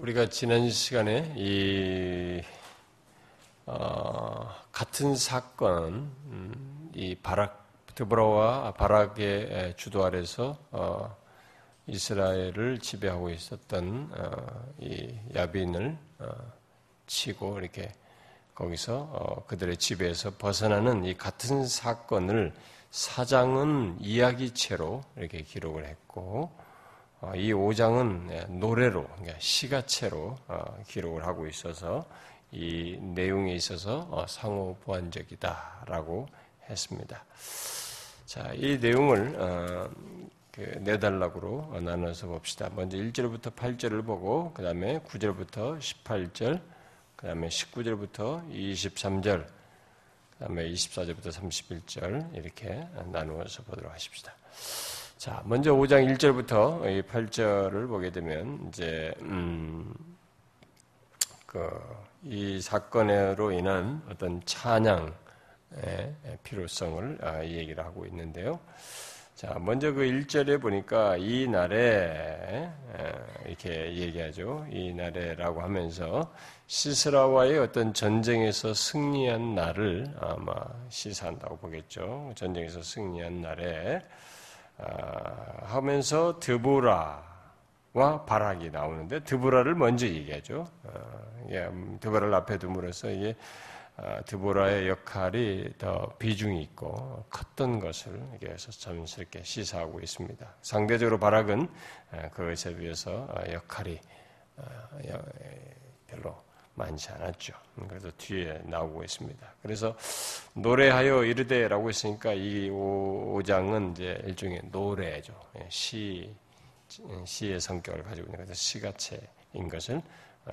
우리가 지난 시간에 이 어, 같은 사건, 음, 이 바락 드보라와 바락의 주도 아래서 어, 이스라엘을 지배하고 있었던 어, 이 야빈을 어, 치고 이렇게 거기서 어, 그들의 지배에서 벗어나는 이 같은 사건을 사장은 이야기체로 이렇게 기록을 했고 어, 이 5장은 노래로 그러니까 시가체로 어, 기록을 하고 있어서 이 내용에 있어서 어, 상호 보완적이다라고 했습니다. 자, 이 내용을 그네 단락으로 나눠서 봅시다. 먼저 1절부터 8절을 보고 그 다음에 9절부터 18절, 그 다음에 19절부터 23절, 그 다음에 24절부터 31절 이렇게 나누어서 보도록 하십시다. 자, 먼저 5장 1절부터 8절을 보게 되면 이제 음, 그 이 사건으로 인한 어떤 찬양의 필요성을 아, 이 얘기를 하고 있는데요. 자, 먼저 그 1절에 보니까 이 날에 이렇게 얘기하죠. 이 날에라고 하면서 시스라와의 어떤 전쟁에서 승리한 날을 아마 시사한다고 보겠죠. 전쟁에서 승리한 날에 아, 하면서 드보라와 바락이 나오는데 드보라를 먼저 얘기하죠. 어, 음, 드보라를 앞에 둠으로써 이게 아, 드보라의 역할이 더 비중이 있고 컸던 것을 여기서 자연스럽게 시사하고 있습니다. 상대적으로 바락은 그것에 비해서 어, 역할이 어, 별로 많지 않았죠. 그래서 뒤에 나오고 있습니다. 그래서 노래하여 이르되라고 했으니까 이 5장은 이제 일종의 노래죠. 예, 시, 시의 성격을 가지고 있는 그래서 시가체인 것을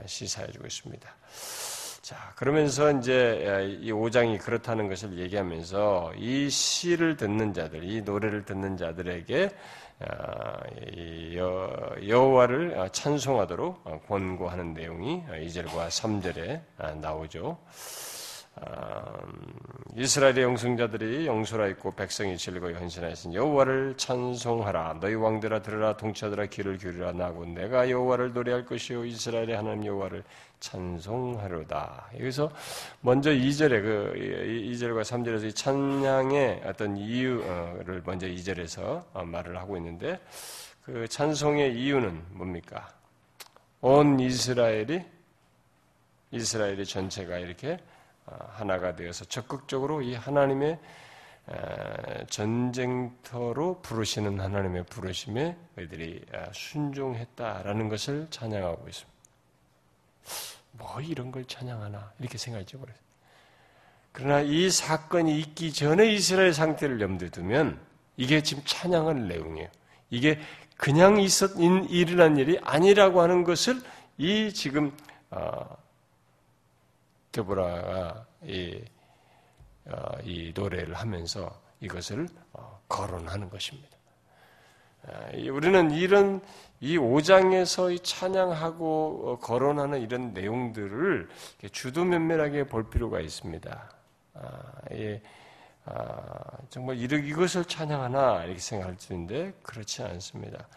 시사해주고 있습니다. 자, 그러면서 이제 이 5장이 그렇다는 것을 얘기하면서 이 시를 듣는 자들, 이 노래를 듣는 자들에게 아, 여호와를 찬송하도록 권고하는 내용이 2절과 3절에 나오죠. 아, 이스라엘의 영성자들이 영소라 있고 백성이 즐거이 헌신하신 여호와를 찬송하라 너희 왕들아 들으라 동차들아 귀를 기울이라 나고 내가 여호와를 노래할 것이요 이스라엘의 하나님 여호와를 찬송하로다. 여기서 먼저 2절에 그 2절과 3절에서 이 찬양의 어떤 이유를 먼저 2절에서 어, 말을 하고 있는데 그 찬송의 이유는 뭡니까? 온 이스라엘이 이스라엘의 전체가 이렇게 어, 하나가 되어서 적극적으로 이 하나님의 전쟁터로 부르시는 하나님의 부르심에 그들이 아, 순종했다라는 것을 찬양하고 있습니다. 뭐 이런 걸 찬양하나 이렇게 생각하죠. 그러나 이 사건이 있기 전에 이스라엘 상태를 염두에 두면 이게 지금 찬양할 내용이에요. 이게 그냥 있었 일어난 일이 아니라고 하는 것을 이 지금 어, 데보라가 이, 어, 이 노래를 하면서 이것을 어, 거론하는 것입니다. 아, 우리는 이런 이 5장에서 찬양하고 어, 거론하는 이런 내용들을 주도면밀하게 볼 필요가 있습니다. 아, 예, 아, 정말 이것을 찬양하나 이렇게 생각할 수 있는데 그렇지 않습니다.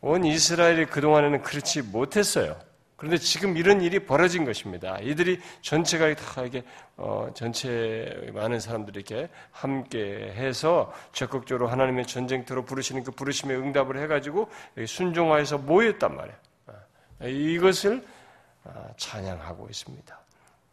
온 이스라엘이 그동안에는 그렇지 못했어요. 그런데 지금 이런 일이 벌어진 것입니다. 이들이 전체가 다 이게 어, 전체 많은 사람들이 이렇게 함께 해서 적극적으로 하나님의 전쟁터로 부르시는 그 부르심에 응답을 해가지고 순종하여서 모였단 말이에요. 아, 이것을 아, 찬양하고 있습니다.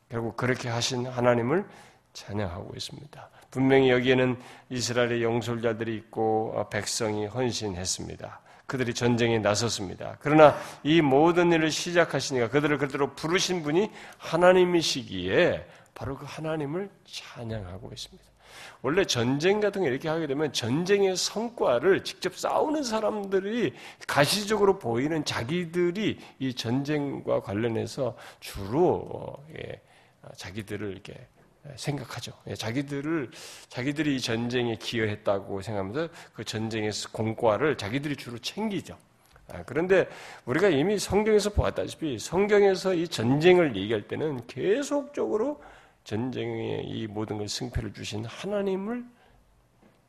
결국 그렇게 하신 하나님을 찬양하고 있습니다. 분명히 여기에는 이스라엘의 영솔자들이 있고 어, 백성이 헌신했습니다. 그들이 전쟁에 나섰습니다. 그러나 이 모든 일을 시작하시니까 그들을 그대로 부르신 분이 하나님이시기에 바로 그 하나님을 찬양하고 있습니다. 원래 전쟁 같은 거 이렇게 하게 되면 전쟁의 성과를 직접 싸우는 사람들이 가시적으로 보이는 자기들이 이 전쟁과 관련해서 주로 어, 예, 자기들을 이렇게 생각하죠. 예, 자기들을 자기들이 이 전쟁에 기여했다고 생각하면서 그 전쟁의 공과를 자기들이 주로 챙기죠. 아, 그런데 우리가 이미 성경에서 보았다시피 성경에서 이 전쟁을 얘기할 때는 계속적으로 전쟁에 이 모든 걸 승패를 주신 하나님을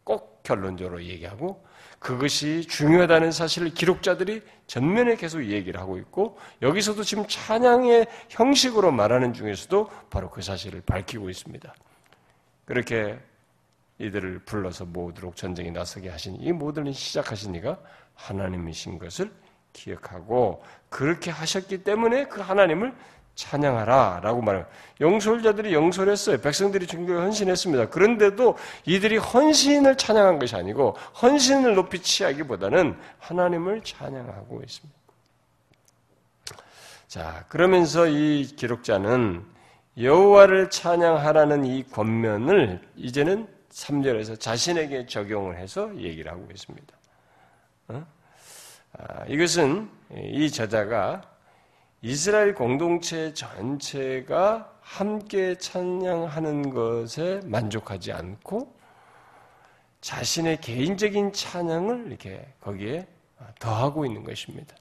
꼭 결론적으로 얘기하고 그것이 중요하다는 사실을 기록자들이 전면에 계속 얘기를 하고 있고 여기서도 지금 찬양의 형식으로 말하는 중에서도 바로 그 사실을 밝히고 있습니다. 그렇게 이들을 불러서 모으도록 전쟁에 나서게 하신 이 모든 일 시작하신 이가 하나님이신 것을 기억하고 그렇게 하셨기 때문에 그 하나님을 찬양하라 라고 말해요. 영솔자들이 영솔했어요. 백성들이 중교에 헌신했습니다. 그런데도 이들이 헌신을 찬양한 것이 아니고 헌신을 높이 취하기보다는 하나님을 찬양하고 있습니다. 자, 그러면서 이 기록자는 여호와를 찬양하라는 이 권면을 이제는 3절에서 자신에게 적용을 해서 얘기를 하고 있습니다. 어? 아, 이것은 이 저자가 이스라엘 공동체 전체가 함께 찬양하는 것에 만족하지 않고 자신의 개인적인 찬양을 이렇게 거기에 더하고 있는 것입니다.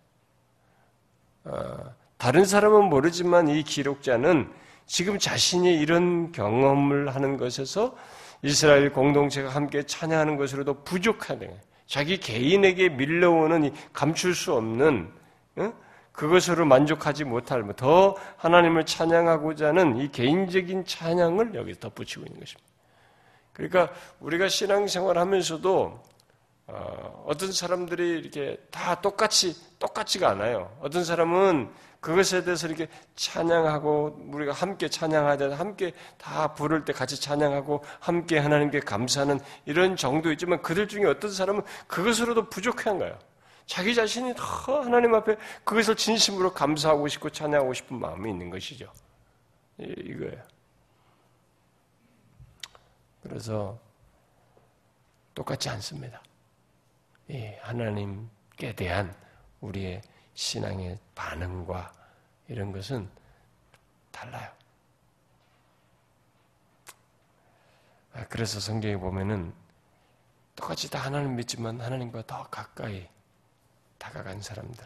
어, 다른 사람은 모르지만 이 기록자는 지금 자신이 이런 경험을 하는 것에서 이스라엘 공동체가 함께 찬양하는 것으로도 부족하네. 자기 개인에게 밀려오는 감출 수 없는 그것으로 만족하지 못할 뭐더 하나님을 찬양하고자 하는 이 개인적인 찬양을 여기 덧붙이고 있는 것입니다. 그러니까 우리가 신앙생활 하면서도 어, 어떤 사람들이 이렇게 다 똑같이 똑같지가 않아요. 어떤 사람은 그것에 대해서 이렇게 찬양하고 우리가 함께 찬양하자 함께 다 부를 때 같이 찬양하고 함께 하나님께 감사하는 이런 정도 있지만 그들 중에 어떤 사람은 그것으로도 부족한 거예요. 자기 자신이 더 하나님 앞에 그것을 진심으로 감사하고 싶고 찬양하고 싶은 마음이 있는 것이죠. 이거예요. 그래서 똑같지 않습니다. 하나님께 대한 우리의 신앙의 반응과 이런 것은 달라요. 아, 그래서 성경에 보면은 똑같이 다 하나님 믿지만 하나님과 더 가까이 다가간 사람들,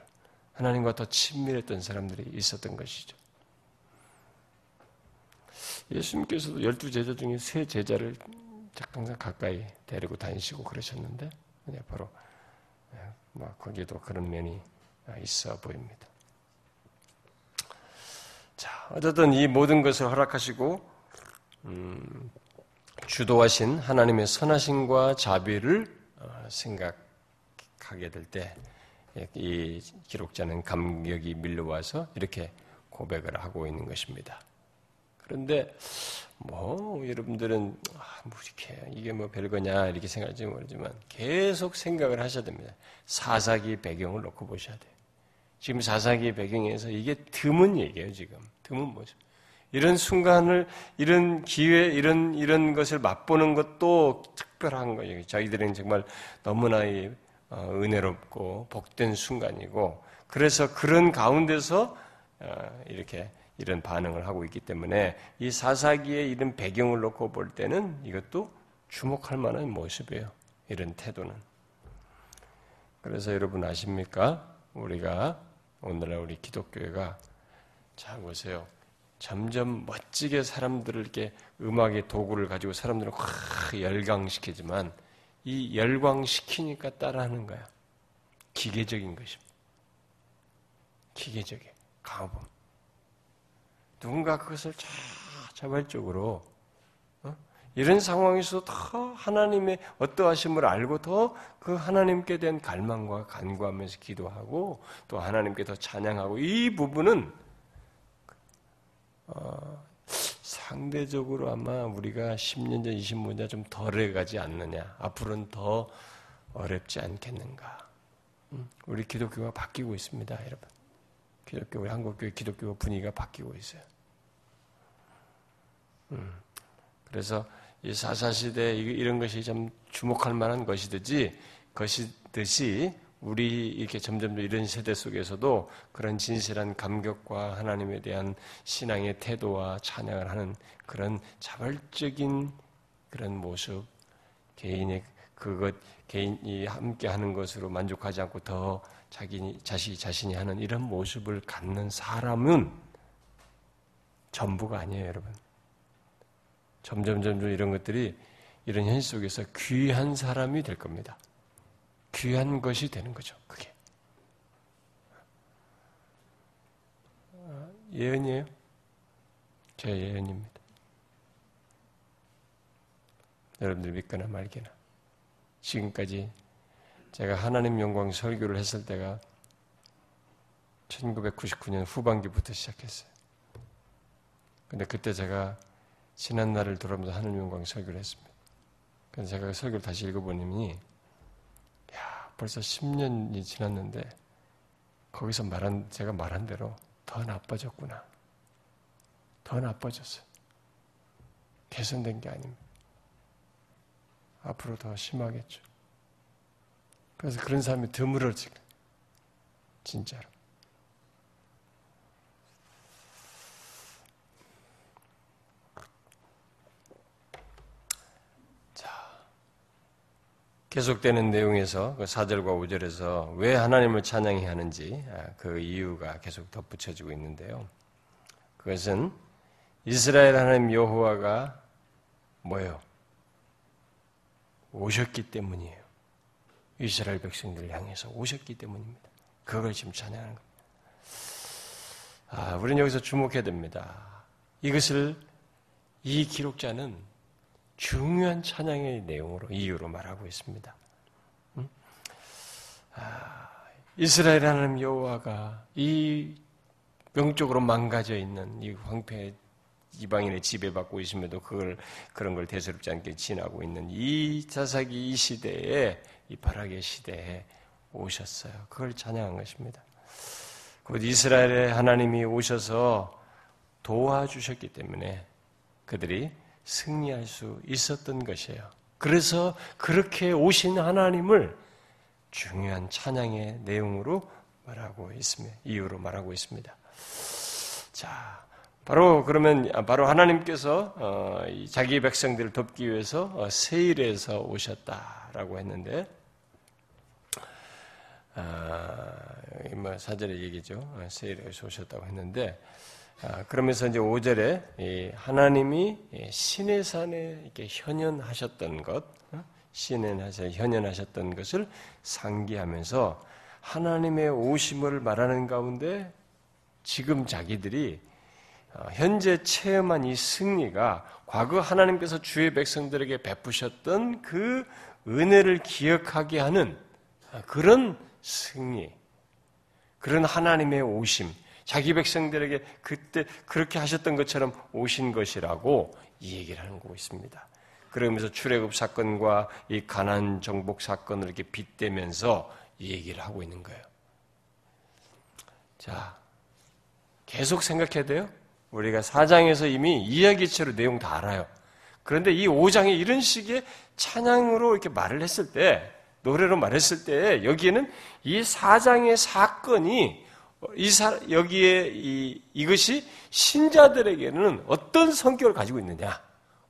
하나님과 더 친밀했던 사람들이 있었던 것이죠. 예수님께서도 열두 제자 중에 세 제자를 항상 가까이 데리고 다니시고 그러셨는데, 바로 뭐 거기에도 그런 면이 있어 보입니다. 자, 어쨌든 이 모든 것을 허락하시고 음, 주도하신 하나님의 선하심과 자비를 어, 생각하게 될 때 이 기록자는 감격이 밀려와서 이렇게 고백을 하고 있는 것입니다. 그런데 뭐 여러분들은 아, 뭐 이렇게 이게 뭐 별거냐 이렇게 생각할지 모르지만 계속 생각을 하셔야 됩니다. 사사기 배경을 놓고 보셔야 돼요. 지금 사사기 배경에서 이게 드문 얘기예요. 지금 드문 모습. 이런 순간을 이런 기회 이런 이런 것을 맛보는 것도 특별한 거예요. 저희들은 정말 너무나 어, 은혜롭고 복된 순간이고 그래서 그런 가운데서 어, 이렇게 이런 반응을 하고 있기 때문에 이 사사기의 이런 배경을 놓고 볼 때는 이것도 주목할 만한 모습이에요. 이런 태도는. 그래서 여러분 아십니까? 우리가 오늘날 우리 기독교회가 자 보세요. 점점 멋지게 사람들을 이렇게 음악의 도구를 가지고 사람들을 확 열광시키지만 이 열광시키니까 따라하는 거야. 기계적인 것입니다. 기계적인 강범. 누군가 그것을 자발적으로 어? 이런 상황에서 더 하나님의 어떠하심을 알고 더 그 하나님께 대한 갈망과 간구하면서 기도하고 또 하나님께 더 찬양하고 이 부분은 어, 상대적으로 아마 우리가 10년 전, 20년 전 좀 덜해가지 않느냐. 앞으로는 더 어렵지 않겠는가. 음, 우리 기독교가 바뀌고 있습니다, 여러분. 기독교, 우리 한국교회 기독교 분위기가 바뀌고 있어요. 음, 그래서 이 사사시대 이런 것이 좀 주목할 만한 것이듯이, 것이듯이 우리 이렇게 점점 이런 세대 속에서도 그런 진실한 감격과 하나님에 대한 신앙의 태도와 찬양을 하는 그런 자발적인 그런 모습, 개인의 그것, 개인이 함께 하는 것으로 만족하지 않고 더 자기, 자시, 자신이 하는 이런 모습을 갖는 사람은 전부가 아니에요, 여러분. 점점, 점점 이런 것들이 이런 현실 속에서 귀한 사람이 될 겁니다. 귀한 것이 되는 거죠. 그게 예언이에요. 제 예언입니다. 여러분들 믿거나 말거나 지금까지 제가 하나님 영광 설교를 했을 때가 1999년 후반기부터 시작했어요. 근데 그때 제가 지난 날을 돌아보면서 하나님 영광 설교를 했습니다. 그래서 제가 그 설교를 다시 읽어보니, 야, 벌써 10년이 지났는데, 거기서 말한, 제가 말한 대로 더 나빠졌구나. 더 나빠졌어요. 개선된 게 아닙니다. 앞으로 더 심하겠죠. 그래서 그런 사람이 드물어지고, 진짜로. 계속되는 내용에서 그 4절과 5절에서 왜 하나님을 찬양해야 하는지 아, 그 이유가 계속 덧붙여지고 있는데요. 그것은 이스라엘 하나님 여호와가 뭐예요? 오셨기 때문이에요. 이스라엘 백성들을 향해서 오셨기 때문입니다. 그걸 지금 찬양하는 겁니다. 아, 우리는 여기서 주목해야 됩니다. 이것을 이 기록자는 중요한 찬양의 내용으로 이유로 말하고 있습니다. 음? 아, 이스라엘 하나님 여호와가 이 영적으로 망가져 있는 이 황폐 이방인의 지배받고 있음에도 그걸 그런 걸 대수롭지 않게 지나고 있는 이 자사기 이 시대에 이 바라게 시대에 오셨어요. 그걸 찬양한 것입니다. 곧 이스라엘의 하나님이 오셔서 도와주셨기 때문에 그들이 승리할 수 있었던 것이에요. 그래서 그렇게 오신 하나님을 중요한 찬양의 내용으로 말하고 있습니다. 이유로 말하고 있습니다. 자, 바로 그러면 바로 하나님께서 어, 자기 백성들을 돕기 위해서 어, 세일에서 오셨다라고 했는데 아, 뭐 사절의 얘기죠. 어, 세일에서 오셨다고 했는데 아, 그러면서 이제 5절에 하나님이 신의 산에 이렇게 현현하셨던 것, 어? 신의 산에 현현하셨던 것을 상기하면서 하나님의 오심을 말하는 가운데 지금 자기들이 어, 현재 체험한 이 승리가 과거 하나님께서 주의 백성들에게 베푸셨던 그 은혜를 기억하게 하는 그런 승리, 그런 하나님의 오심, 자기 백성들에게 그때 그렇게 하셨던 것처럼 오신 것이라고 이 얘기를 하는 거고 있습니다. 그러면서 출애굽 사건과 이 가난 정복 사건을 이렇게 빗대면서 이 얘기를 하고 있는 거예요. 자, 계속 생각해야 돼요. 우리가 4장에서 이미 이야기처럼 내용 다 알아요. 그런데 이 5장에 이런 식의 찬양으로 이렇게 말을 했을 때, 노래로 말했을 때, 여기에는 이 4장의 사건이 이 사, 여기에 이, 이것이 신자들에게는 어떤 성격을 가지고 있느냐,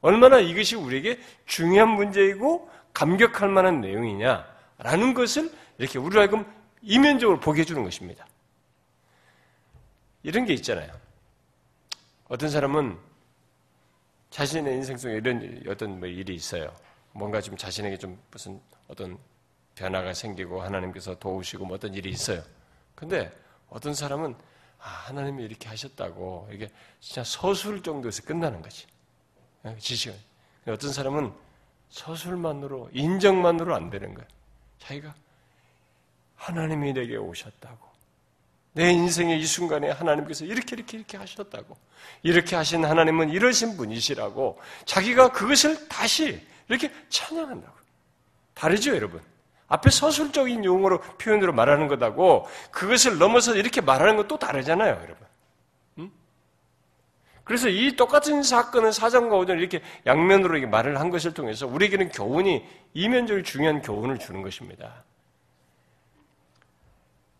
얼마나 이것이 우리에게 중요한 문제이고 감격할 만한 내용이냐라는 것을 이렇게 우리를 하여금 이면적으로 보게 해주는 것입니다. 이런 게 있잖아요. 어떤 사람은 자신의 인생 속에 이런 어떤 뭐 일이 있어요. 뭔가 좀 자신에게 좀 무슨 어떤 변화가 생기고 하나님께서 도우시고 뭐 어떤 일이 있어요. 근데 어떤 사람은 아, 하나님이 이렇게 하셨다고 이게 진짜 서술 정도에서 끝나는 거지. 예, 지식은. 어떤 사람은 서술만으로 인정만으로 안 되는 거야. 자기가 하나님이 내게 오셨다고. 내 인생의 이 순간에 하나님께서 이렇게 이렇게 이렇게 하셨다고. 이렇게 하신 하나님은 이러신 분이시라고 자기가 그것을 다시 이렇게 찬양한다고. 다르죠, 여러분? 앞에 서술적인 용어로 표현으로 말하는 것하고 그것을 넘어서 이렇게 말하는 건 또 다르잖아요, 여러분. 음? 그래서 이 똑같은 사건은 사장과 오전 이렇게 양면으로 이렇게 말을 한 것을 통해서 우리에게는 교훈이 이면적으로 중요한 교훈을 주는 것입니다.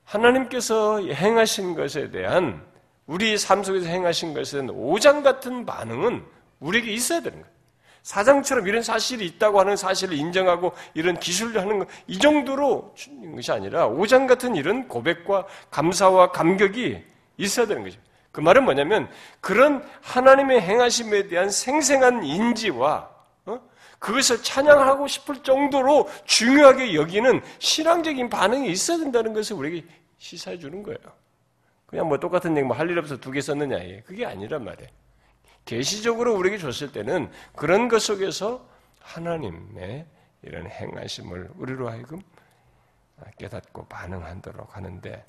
하나님께서 행하신 것에 대한 우리 삶 속에서 행하신 것은 오장 같은 반응은 우리에게 있어야 되는 거예요. 사장처럼 이런 사실이 있다고 하는 사실을 인정하고 이런 기술을 하는 것, 이 정도로 것이 아니라 오장 같은 이런 고백과 감사와 감격이 있어야 되는 거죠. 그 말은 뭐냐면 그런 하나님의 행하심에 대한 생생한 인지와 어? 그것을 찬양하고 싶을 정도로 중요하게 여기는 신앙적인 반응이 있어야 된다는 것을 우리에게 시사해 주는 거예요. 그냥 뭐 똑같은 얘기 뭐 할 일 없어 두 개 썼느냐 이게 그게 아니란 말이에요. 계시적으로 우리에게 줬을 때는 그런 것 속에서 하나님의 이런 행하심을 우리로 하여금 깨닫고 반응하도록 하는데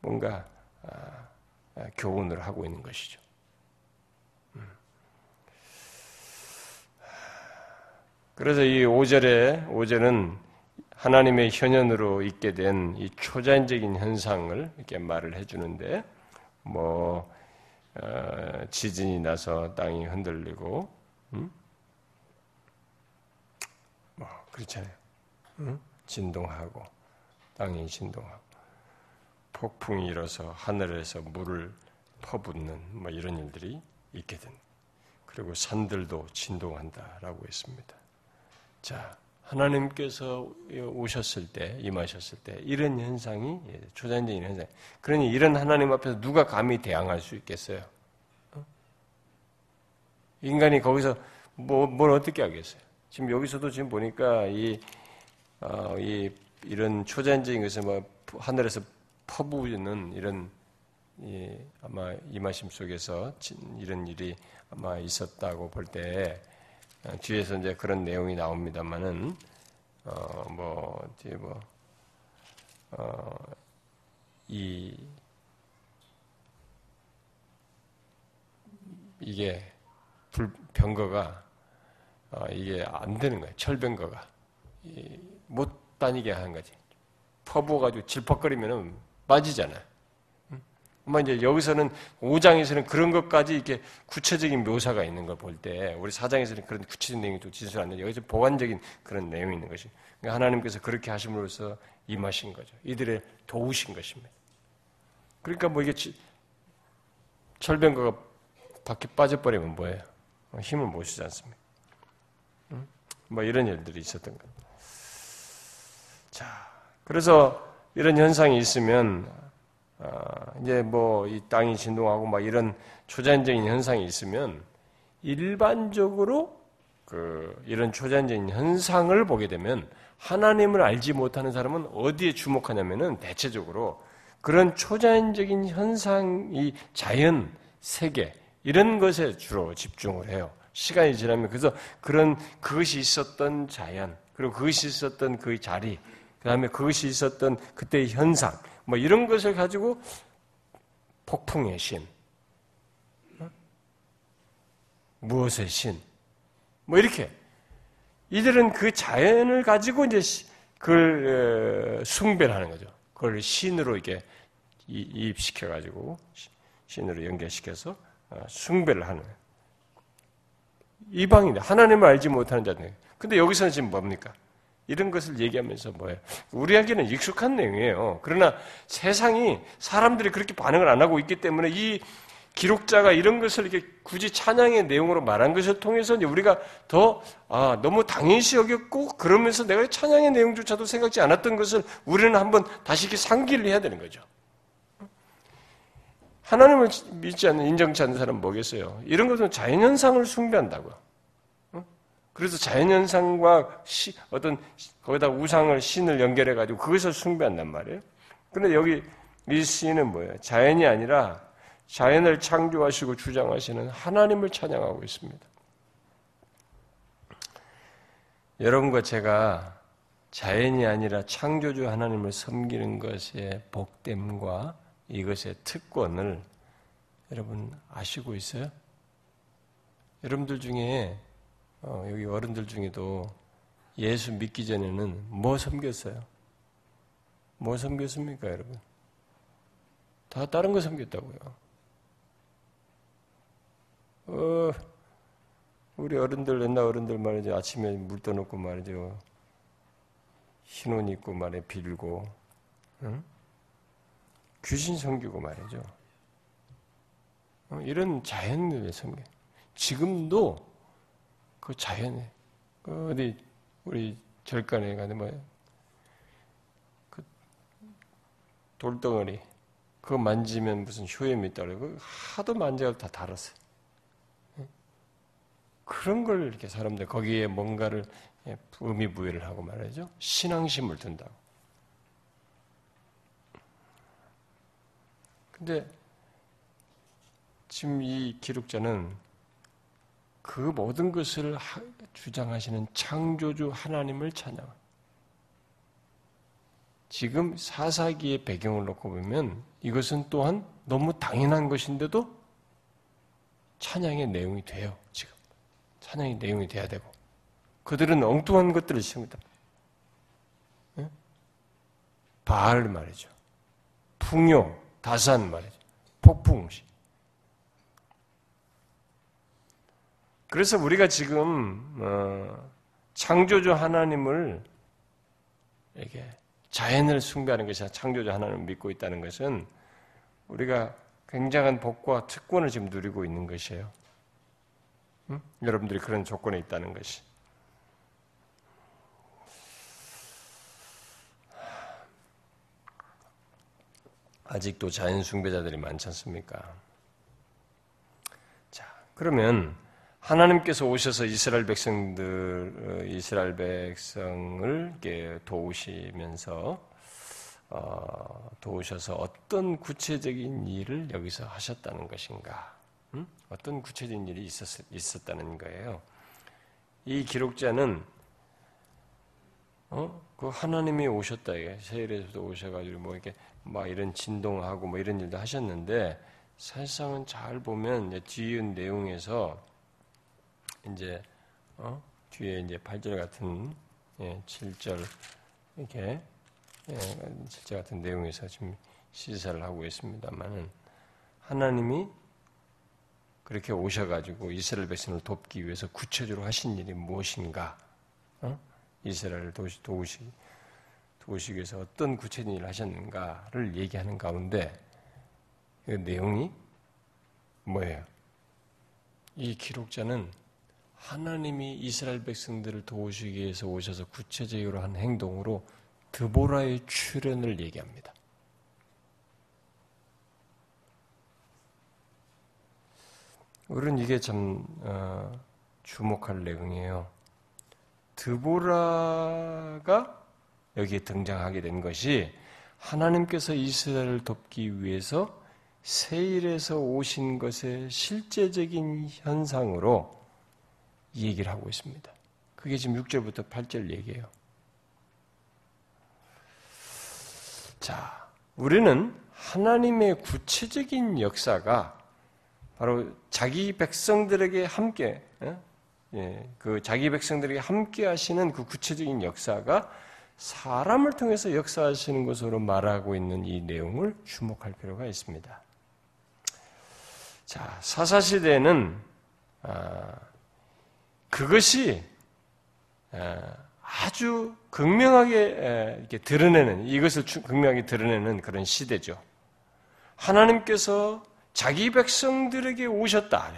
뭔가 아, 아, 교훈을 하고 있는 것이죠. 음. 그래서 이 5절에 5절은 하나님의 현현으로 있게 된 이 초자연적인 현상을 이렇게 말을 해주는데 뭐 어, 지진이 나서 땅이 흔들리고 음? 뭐 그렇잖아요. 음? 진동하고 땅이 진동하고 폭풍이 일어서 하늘에서 물을 퍼붓는 뭐 이런 일들이 있게 된. 그리고 산들도 진동한다라고 했습니다. 자, 하나님께서 오셨을 때, 임하셨을 때, 이런 현상이, 예, 초자연적인 현상. 그러니 이런 하나님 앞에서 누가 감히 대항할 수 있겠어요? 어? 인간이 거기서 뭐, 뭘 어떻게 하겠어요? 지금 여기서도 지금 보니까 이, 어, 이, 이런 초자연적인 것을 뭐, 하늘에서 퍼부는 이런, 이, 아마 임하심 속에서 이런 일이 아마 있었다고 볼 때, 어, 뒤에서 이제 그런 내용이 나옵니다만은 어뭐 뒤에 뭐 어 이 이게 불 병거가 어, 이게 안 되는 거예요. 철병거가 못 다니게 하는 거지. 퍼부어가지고 질퍽거리면은 빠지잖아 요. 뭐 이제 여기서는 5장에서는 그런 것까지 이렇게 구체적인 묘사가 있는 걸 볼 때, 우리 4장에서는 그런 구체적인 내용이 또 진술 안 되는데, 여기서 보완적인 그런 내용이 있는 것이. 그러니까 하나님께서 그렇게 하심으로써 임하신 거죠. 이들의 도우신 것입니다. 그러니까 뭐 이게 철병거가 밖에 빠져버리면 뭐예요? 어, 힘을 못 쓰지 않습니까? 뭐 이런 일들이 있었던 겁니다. 자, 그래서 이런 현상이 있으면 아, 이제 뭐 이 땅이 진동하고 막 이런 초자연적인 현상이 있으면 일반적으로 그 이런 초자연적인 현상을 보게 되면 하나님을 알지 못하는 사람은 어디에 주목하냐면은 대체적으로 그런 초자연적인 현상, 이 자연 세계 이런 것에 주로 집중을 해요. 시간이 지나면 그래서 그런 그것이 있었던 자연 그리고 그것이 있었던 그 자리 그 다음에 그것이 있었던 그때의 현상 뭐 이런 것을 가지고 폭풍의 신, 어? 무엇의 신, 뭐 이렇게 이들은 그 자연을 가지고 이제 그걸 어, 숭배를 하는 거죠. 그걸 신으로 이게 이입시켜 가지고 신으로 연결시켜서 어, 숭배를 하는 거예요. 이방인데 하나님을 알지 못하는 자들. 근데 여기서는 지금 뭡니까? 이런 것을 얘기하면서 뭐예요? 우리에게는 익숙한 내용이에요. 그러나 세상이 사람들이 그렇게 반응을 안 하고 있기 때문에 이 기록자가 이런 것을 이렇게 굳이 찬양의 내용으로 말한 것을 통해서 우리가 더, 아, 너무 당연시 여겼고, 그러면서 내가 찬양의 내용조차도 생각지 않았던 것을 우리는 한번 다시 이렇게 상기를 해야 되는 거죠. 하나님을 믿지 않는, 인정치 않는 사람은 뭐겠어요? 이런 것은 자연현상을 숭배한다고요. 그래서 자연현상과 시, 어떤 거기다 우상을 신을 연결해 가지고 그것을 숭배한단 말이에요. 그런데 여기 이 시인은 뭐예요? 자연이 아니라 자연을 창조하시고 주장하시는 하나님을 찬양하고 있습니다. 여러분과 제가 자연이 아니라 창조주 하나님을 섬기는 것의 복됨과 이것의 특권을 여러분 아시고 있어요? 여러분들 중에 어, 여기 어른들 중에도 예수 믿기 전에는 뭐 섬겼어요? 뭐 섬겼습니까, 여러분? 다 다른 거 섬겼다고요. 어, 우리 어른들, 옛날 어른들 말이죠. 아침에 물 떠놓고 말이죠. 흰옷 입고 말에 빌고, 응? 귀신 섬기고 말이죠. 어, 이런 자연을 섬겨. 지금도 그 자연에 그 어디 우리 절간에 가는 뭐그 돌덩어리 그거 만지면 무슨 효염이 있다고 그 하도 만져도 다 달았어요. 그런 걸 이렇게 사람들 거기에 뭔가를 예, 의미 부여를 하고 말하죠. 신앙심을 둔다고. 근데 지금 이 기록자는 그 모든 것을 주장하시는 창조주 하나님을 찬양. 지금 사사기의 배경을 놓고 보면 이것은 또한 너무 당연한 것인데도 찬양의 내용이 돼요, 지금. 찬양의 내용이 돼야 되고. 그들은 엉뚱한 것들을 심니다. 네? 바알 말이죠. 풍요, 다산 말이죠. 폭풍시. 그래서 우리가 지금 어, 창조주 하나님을 이게 자연을 숭배하는 것이 창조주 하나님을 믿고 있다는 것은 우리가 굉장한 복과 특권을 지금 누리고 있는 것이에요. 응? 여러분들이 그런 조건에 있다는 것이. 아직도 자연 숭배자들이 많지 않습니까? 자, 그러면 하나님께서 오셔서 이스라엘 백성들, 어, 이스라엘 백성을 도우시면서 어, 도우셔서 어떤 구체적인 일을 여기서 하셨다는 것인가? 음? 어떤 구체적인 일이 있었, 있었다는 거예요. 이 기록자는 어? 그 하나님이 오셨다 이게 세일에서도 오셔가지고 뭐 이렇게 막 이런 진동하고 뭐 이런 일도 하셨는데 사실상은 잘 보면 뒤에 내용에서 이제 어? 뒤에 이제 8절 같은 예, 7절 이렇게 예, 7절 같은 내용에서 지금 시사를 하고 있습니다만은 하나님이 그렇게 오셔가지고 이스라엘 백성을 돕기 위해서 구체적으로 하신 일이 무엇인가? 어? 이스라엘을 도우시, 도우시, 도우시기 위해서 어떤 구체적인 일을 하셨는가를 얘기하는 가운데 그 내용이 뭐예요? 이 기록자는 하나님이 이스라엘 백성들을 도우시기 위해서 오셔서 구체적으로 한 행동으로 드보라의 출현을 얘기합니다. 우리는 이게 참 어, 주목할 내용이에요. 드보라가 여기에 등장하게 된 것이 하나님께서 이스라엘을 돕기 위해서 세일에서 오신 것의 실제적인 현상으로 이 얘기를 하고 있습니다. 그게 지금 6절부터 8절 얘기예요. 자, 우리는 하나님의 구체적인 역사가 바로 자기 백성들에게 함께, 예, 그 자기 백성들에게 함께 하시는 그 구체적인 역사가 사람을 통해서 역사하시는 것으로 말하고 있는 이 내용을 주목할 필요가 있습니다. 자, 사사시대는 아, 그것이 아주 극명하게 이렇게 드러내는 이것을 극명하게 드러내는 그런 시대죠. 하나님께서 자기 백성들에게 오셨다.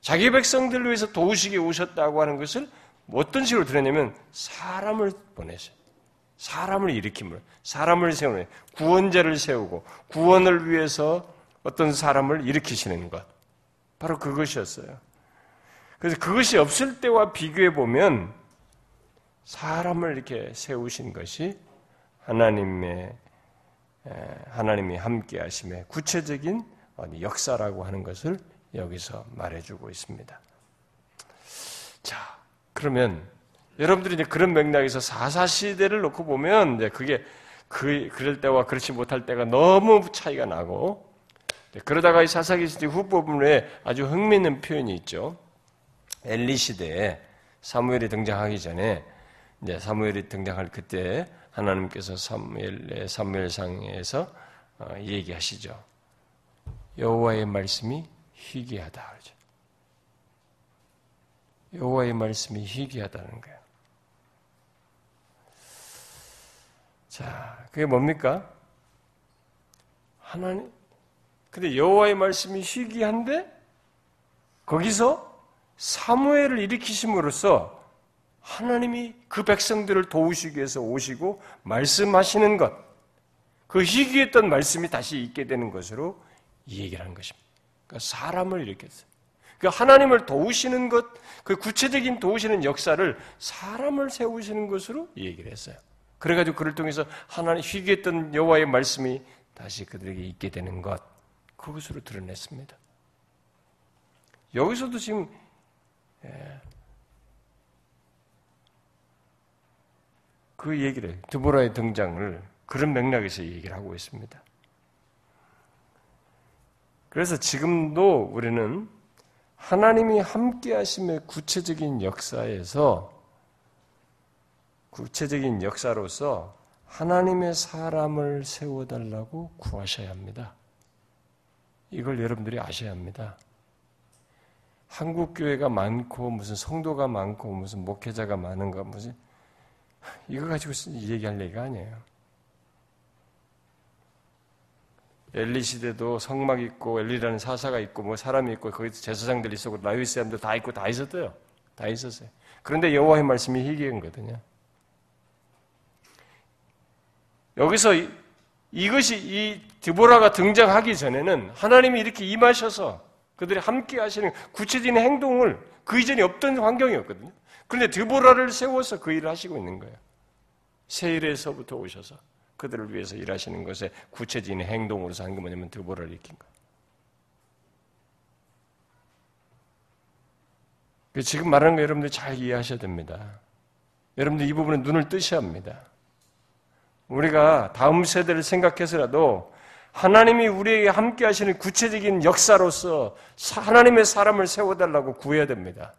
자기 백성들을 위해서 도우시게 오셨다고 하는 것을 어떤 식으로 드러내냐면 사람을 보내셔 사람을 일으킴으로, 사람을 세우는, 구원자를 세우고, 구원을 위해서 어떤 사람을 일으키시는 것. 바로 그것이었어요. 그래서 그것이 없을 때와 비교해 보면 사람을 이렇게 세우신 것이 하나님의 하나님이 함께 하심의 구체적인 역사라고 하는 것을 여기서 말해주고 있습니다. 자, 그러면 여러분들이 이제 그런 맥락에서 사사 시대를 놓고 보면 이제 그게 그 그럴 때와 그렇지 못할 때가 너무 차이가 나고 그러다가 이 사사기 시대 후부분에 아주 흥미있는 표현이 있죠. 엘리 시대에 사무엘이 등장하기 전에 이제 사무엘이 등장할 그때 하나님께서 사무엘 사무엘상에서 어, 얘기하시죠. 여호와의 말씀이 희귀하다 그러죠. 여호와의 말씀이 희귀하다는 거예요. 자, 그게 뭡니까? 하나님 근데 여호와의 말씀이 희귀한데 거기서 사무엘을 일으키심으로써 하나님이 그 백성들을 도우시기 위해서 오시고 말씀하시는 것, 그 희귀했던 말씀이 다시 있게 되는 것으로 이 얘기를 하는 것입니다. 그러니까 사람을 일으켰어요. 그 하나님을 도우시는 것, 그 구체적인 도우시는 역사를 사람을 세우시는 것으로 얘기를 했어요. 그래가지고 그를 통해서 하나님 희귀했던 여호와의 말씀이 다시 그들에게 있게 되는 것, 그것으로 드러냈습니다. 여기서도 지금 예, 그 얘기를 드보라의 등장을 그런 맥락에서 얘기를 하고 있습니다. 그래서 지금도 우리는 하나님이 함께 하심의 구체적인 역사에서 구체적인 역사로서 하나님의 사람을 세워달라고 구하셔야 합니다. 이걸 여러분들이 아셔야 합니다. 한국 교회가 많고 무슨 성도가 많고 무슨 목회자가 많은가 무슨 이거 가지고 얘기할 얘기가 아니에요. 엘리 시대도 성막 있고 엘리라는 사사가 있고 뭐 사람이 있고 거기서 제사장들 있었고 라위 사람들 다 있고 다 있었어요. 다 있었어요. 그런데 여호와의 말씀이 희귀한거든요. 여기서 이것이 이 드보라가 등장하기 전에는 하나님이 이렇게 임하셔서 그들이 함께 하시는 구체적인 행동을 그 이전에 없던 환경이었거든요. 그런데 드보라를 세워서 그 일을 하시고 있는 거예요. 세일에서부터 오셔서 그들을 위해서 일하시는 것에 구체적인 행동으로서 한 게 뭐냐면 드보라를 일으킨 거예요. 그 지금 말하는 거 여러분들 잘 이해하셔야 됩니다. 여러분들 이 부분에 눈을 뜨셔야 합니다. 우리가 다음 세대를 생각해서라도 하나님이 우리에게 함께 하시는 구체적인 역사로서 하나님의 사람을 세워달라고 구해야 됩니다.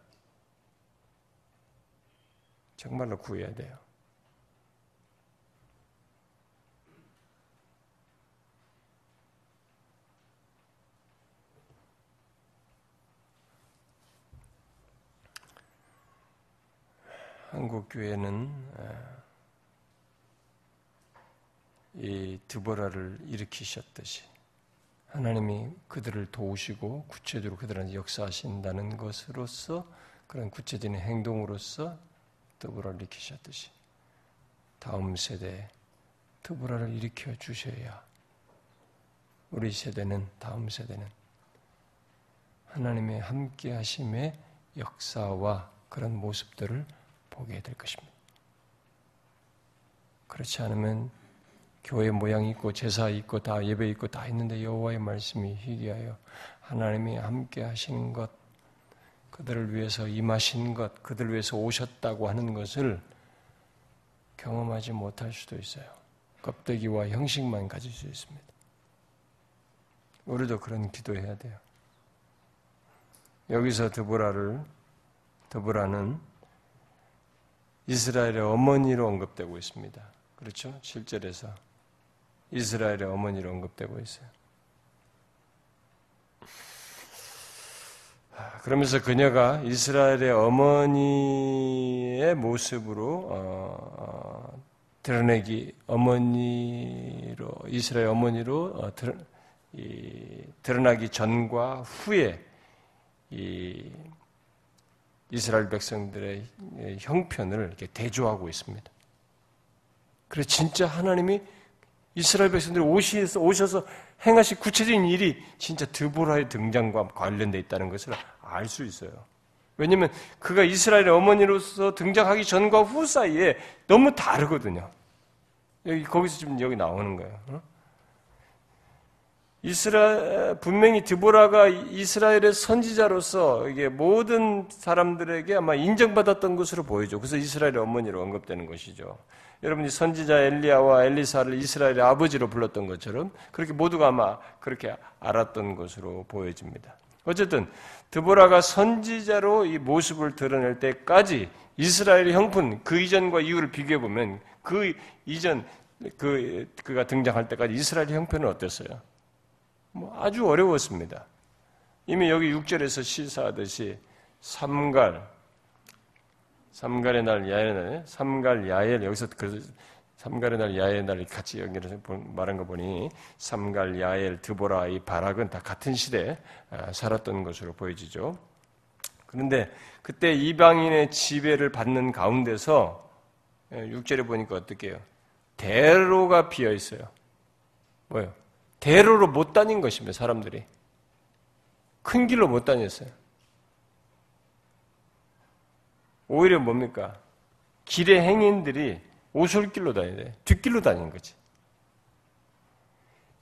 정말로 구해야 돼요. 한국 교회는 이 드보라를 일으키셨듯이 하나님이 그들을 도우시고 구체적으로 그들한테 역사하신다는 것으로서 그런 구체적인 행동으로서 드보라를 일으키셨듯이 다음 세대에 드보라를 일으켜 주셔야 우리 세대는 다음 세대는 하나님의 함께 하심의 역사와 그런 모습들을 보게 될 것입니다. 그렇지 않으면 교회 모양이 있고 제사 있고 다 예배 있고 다 있는데 여호와의 말씀이 희귀하여 하나님이 함께 하시는 것, 그들을 위해서 임하신 것, 그들을 위해서 오셨다고 하는 것을 경험하지 못할 수도 있어요. 껍데기와 형식만 가질 수 있습니다. 우리도 그런 기도해야 돼요. 여기서 드보라를 드보라는 이스라엘의 어머니로 언급되고 있습니다. 그렇죠? 7절에서 이스라엘의 어머니로 언급되고 있어요. 그러면서 그녀가 이스라엘의 어머니의 모습으로 어, 어, 드러내기 어머니로 이스라엘 어머니로 어, 드러, 이, 드러나기 전과 후에 이 이스라엘 백성들의 형편을 대조하고 있습니다. 그래 진짜 하나님이 이스라엘 백성들이 오셔서, 오셔서 행하신 구체적인 일이 진짜 드보라의 등장과 관련되어 있다는 것을 알 수 있어요. 왜냐하면 그가 이스라엘의 어머니로서 등장하기 전과 후 사이에 너무 다르거든요. 여기 거기서 지금 여기 나오는 거예요. 이스라 분명히 드보라가 이스라엘의 선지자로서 이게 모든 사람들에게 아마 인정받았던 것으로 보이죠. 그래서 이스라엘의 어머니로 언급되는 것이죠. 여러분이 선지자 엘리야와 엘리사를 이스라엘의 아버지로 불렀던 것처럼 그렇게 모두가 아마 그렇게 알았던 것으로 보여집니다. 어쨌든 드보라가 선지자로 이 모습을 드러낼 때까지 이스라엘의 형편 그 이전과 이후를 비교해 보면 그 이전 그 그가 등장할 때까지 이스라엘의 형편은 어땠어요? 뭐 아주 어려웠습니다. 이미 여기 6절에서 시사하듯이 삼갈 삼갈의 날, 야의 날, 삼갈, 야엘, 여기서 그 삼갈의 날, 야의 날 같이 연결해서 말한 거 보니 삼갈, 야엘, 드보라, 이 바락은 다 같은 시대에 아, 살았던 것으로 보여지죠. 그런데 그때 이방인의 지배를 받는 가운데서 6절에 예, 보니까 어떻게 해요? 대로가 비어 있어요. 뭐요? 대로로 못 다닌 것입니다, 사람들이. 큰 길로 못 다녔어요. 오히려 뭡니까? 길의 행인들이 오솔길로 돼. 뒷길로 다니는 거지.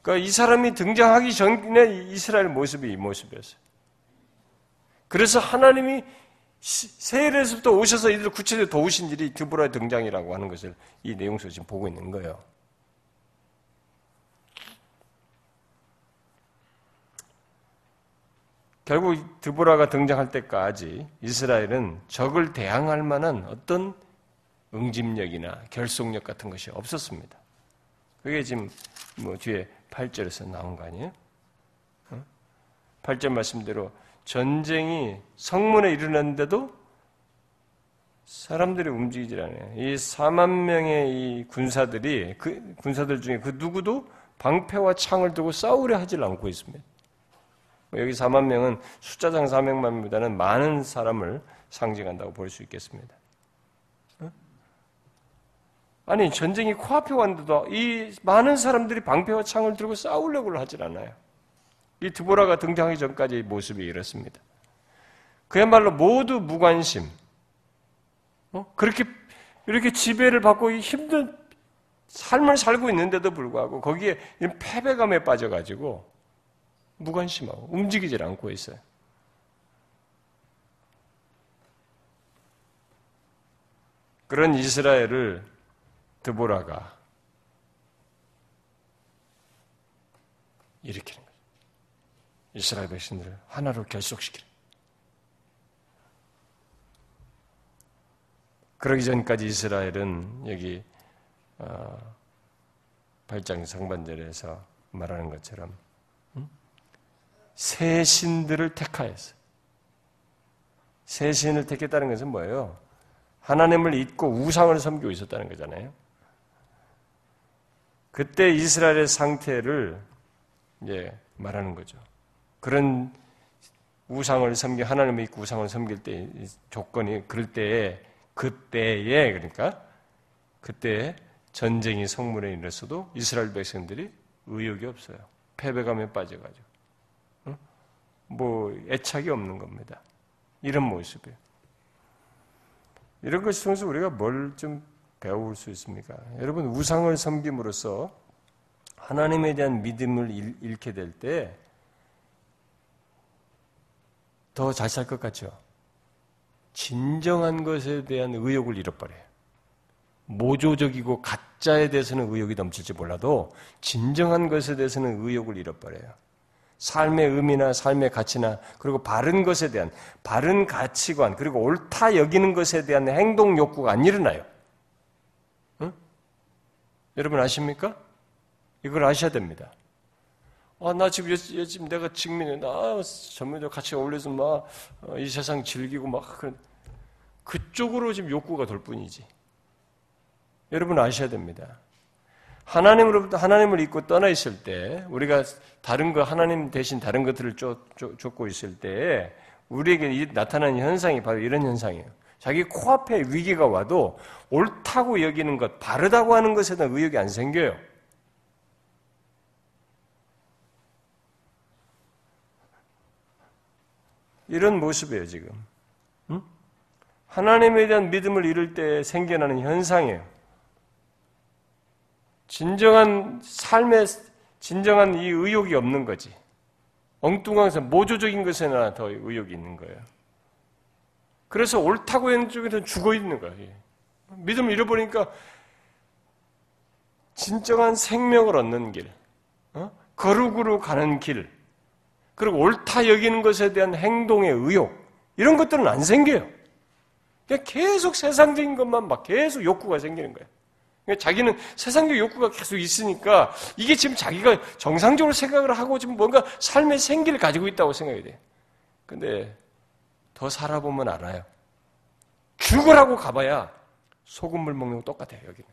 그러니까 이 사람이 등장하기 전에 이스라엘 모습이 이 모습이었어요. 그래서 하나님이 세일에서부터 오셔서 이들 구체적으로 도우신 일이 드보라의 등장이라고 하는 것을 이 내용 속에 지금 보고 있는 거예요. 결국 드보라가 등장할 때까지 이스라엘은 적을 대항할 만한 어떤 응집력이나 결속력 같은 것이 없었습니다. 그게 지금 뭐 뒤에 8절에서 나온 거 아니에요? 8절 말씀대로 전쟁이 성문에 일어났는데도 사람들이 움직이질 않아요. 이 4만 명의 이 군사들이 그 군사들 중에 그 누구도 방패와 창을 두고 싸우려 하질 않고 있습니다. 여기 4만 명은 숫자상 400만보다는 많은 사람을 상징한다고 볼 수 있겠습니다. 아니 전쟁이 코앞에 왔는데도 이 많은 사람들이 방패와 창을 들고 싸우려고 하질 않아요. 이 드보라가 등장하기 전까지 모습이 이렇습니다. 그야말로 모두 무관심. 어? 그렇게 이렇게 지배를 받고 힘든 삶을 살고 있는데도 불구하고 거기에 패배감에 빠져가지고 무관심하고 움직이질 않고 있어요. 그런 이스라엘을 드보라가 일으키는 거죠. 이스라엘 백성들을 하나로 결속시키는 그러기 전까지 이스라엘은 여기 8장 어, 상반절에서 말하는 것처럼 새 신들을 택하였어요. 새 신을 택했다는 것은 뭐예요? 하나님을 잊고 우상을 섬기고 있었다는 거잖아요. 그때 이스라엘의 상태를 이제 말하는 거죠. 그런 우상을 섬기 하나님을 잊고 우상을 섬길 때 조건이 그럴 때에 그때에 그러니까 그때 전쟁이 성문에 일어서도 이스라엘 백성들이 의욕이 없어요. 패배감에 빠져가지고 뭐 애착이 없는 겁니다. 이런 모습이에요. 이런 것을 통해서 우리가 뭘 좀 배울 수 있습니까? 여러분 우상을 섬김으로써 하나님에 대한 믿음을 잃게 될 때 더 잘 살 것 같죠? 진정한 것에 대한 의욕을 잃어버려요. 모조적이고 가짜에 대해서는 의욕이 넘칠지 몰라도 진정한 것에 대해서는 의욕을 잃어버려요. 삶의 의미나 삶의 가치나 그리고 바른 것에 대한 바른 가치관 그리고 옳다 여기는 것에 대한 행동 욕구가 안 일어나요. 응? 여러분 아십니까? 이걸 아셔야 됩니다. 아, 나 지금 요즘 내가 직민해. 나 전문적 같이 어울려서 막이 어, 세상 즐기고 막 그런 그쪽으로 지금 욕구가 돌 뿐이지. 여러분 아셔야 됩니다. 하나님으로부터 하나님을 잊고 떠나 있을 때 우리가 다른 거 하나님 대신 다른 것들을 쫓고 있을 때 우리에게 나타나는 현상이 바로 이런 현상이에요. 자기 코앞에 위기가 와도 옳다고 여기는 것, 바르다고 하는 것에 대한 의욕이 안 생겨요. 이런 모습이에요, 지금. 응? 하나님에 대한 믿음을 잃을 때 생겨나는 현상이에요. 진정한 삶의 진정한 이 의욕이 없는 거지. 엉뚱한서 모조적인 것에나 더 의욕이 있는 거예요. 그래서 옳다고 하는 쪽에서 죽어 있는 거예요. 믿음을 잃어버리니까 진정한 생명을 얻는 길, 어? 거룩으로 가는 길, 그리고 옳다 여기는 것에 대한 행동의 의욕, 이런 것들은 안 생겨요. 그냥 계속 세상적인 것만 막 계속 욕구가 생기는 거예요. 그러니까 자기는 세상적 욕구가 계속 있으니까 이게 지금 자기가 정상적으로 생각을 하고 지금 뭔가 삶의 생기를 가지고 있다고 생각이 돼. 근데 더 살아보면 알아요. 죽으라고 가봐야 소금물 먹는 거 똑같아요, 여기는.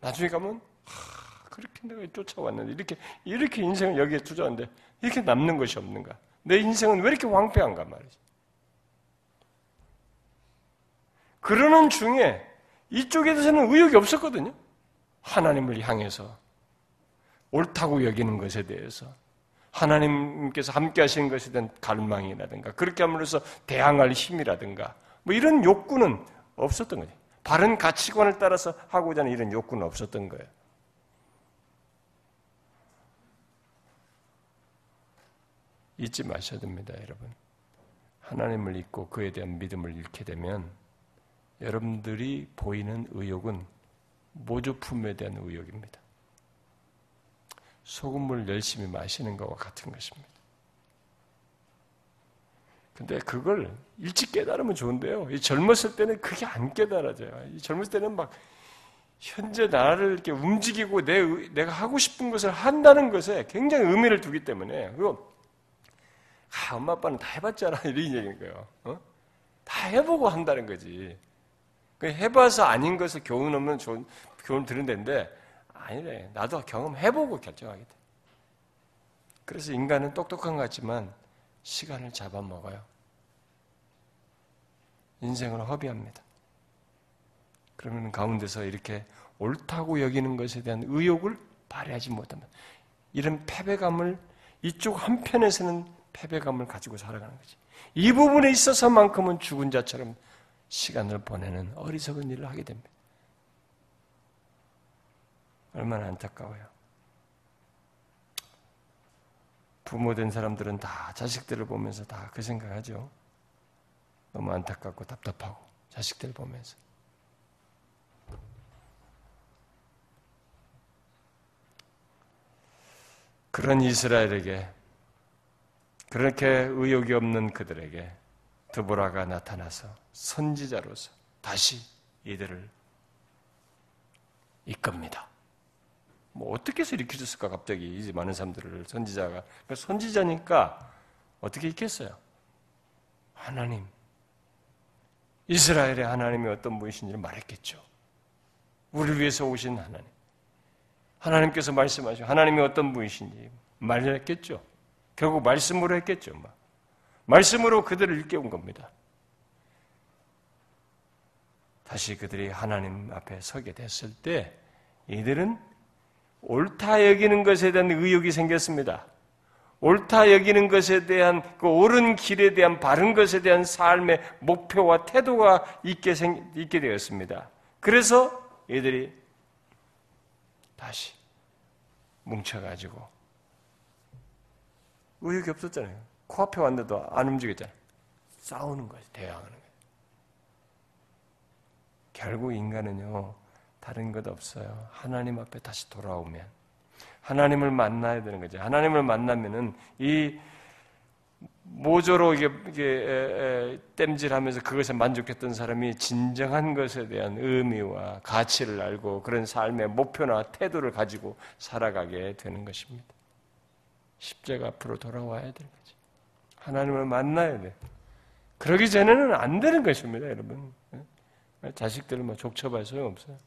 나중에 가면, 하, 그렇게 내가 쫓아왔는데, 이렇게, 이렇게 인생을 여기에 투자하는데, 이렇게 남는 것이 없는가? 내 인생은 왜 이렇게 황폐한가 말이지. 그러는 중에 이쪽에 대해서는 의욕이 없었거든요. 하나님을 향해서 옳다고 여기는 것에 대해서 하나님께서 함께 하시는 것에 대한 갈망이라든가 그렇게 함으로써 대항할 힘이라든가 뭐 이런 욕구는 없었던 거지. 바른 가치관을 따라서 하고자 하는 이런 욕구는 없었던 거예요. 잊지 마셔야 됩니다, 여러분. 하나님을 잊고 그에 대한 믿음을 잃게 되면 여러분들이 보이는 의욕은 모조품에 대한 의욕입니다. 소금물 열심히 마시는 것과 같은 것입니다. 근데 그걸 일찍 깨달으면 좋은데요. 이 젊었을 때는 그게 안 깨달아져요. 이 젊었을 때는 막 현재 나를 이렇게 움직이고 내, 내가 하고 싶은 것을 한다는 것에 굉장히 의미를 두기 때문에 그거 아, 엄마 아빠는 다 해봤잖아 이런 얘기인 거예요. 어? 다 해보고 한다는 거지. 그 해봐서 아닌 것을 교훈 없는 좋은 교훈 들은 데인데 아니래. 나도 경험해보고 결정하게 돼. 그래서 인간은 똑똑한 것 같지만 시간을 잡아먹어요. 인생을 허비합니다. 그러면 가운데서 이렇게 옳다고 여기는 것에 대한 의욕을 발휘하지 못하면 이런 패배감을 이쪽 한편에서는 패배감을 가지고 살아가는 거지. 이 부분에 있어서만큼은 죽은 자처럼 시간을 보내는 어리석은 일을 하게 됩니다. 얼마나 안타까워요. 부모 된 사람들은 다 자식들을 보면서 다 그 생각하죠. 너무 안타깝고 답답하고 자식들 보면서. 그런 이스라엘에게 그렇게 의욕이 없는 그들에게 드보라가 나타나서 선지자로서 다시 이들을 이끕니다. 뭐 어떻게 해서 일으켜줬을까 갑자기 이 많은 사람들을 선지자가 그러니까 선지자니까 어떻게 있겠어요? 하나님 이스라엘의 하나님이 어떤 분이신지를 말했겠죠. 우리를 위해서 오신 하나님. 하나님께서 말씀하신 하나님이 어떤 분이신지 말했겠죠. 결국 말씀으로 했겠죠. 막. 말씀으로 그들을 일깨운 겁니다. 다시 그들이 하나님 앞에 서게 됐을 때 이들은 옳다 여기는 것에 대한 의욕이 생겼습니다. 옳다 여기는 것에 대한 그 옳은 길에 대한 바른 것에 대한 삶의 목표와 태도가 있게 생, 있게 되었습니다. 그래서 이들이 다시 뭉쳐가지고 의욕이 없었잖아요. 코앞에 왔는데도 안 움직였잖아요. 싸우는 거지, 대항하는 거예요. 결국 인간은요, 다른 것 없어요. 하나님 앞에 다시 돌아오면 하나님을 만나야 되는 거죠. 하나님을 만나면은 이 모조로 이게, 이게 땜질하면서 그것에 만족했던 사람이 진정한 것에 대한 의미와 가치를 알고 그런 삶의 목표나 태도를 가지고 살아가게 되는 것입니다. 십자가 앞으로 돌아와야 되는 거죠. 하나님을 만나야 돼. 그러기 전에는 안 되는 것입니다, 여러분. 자식들을 뭐 족쳐봐야 소용없어요.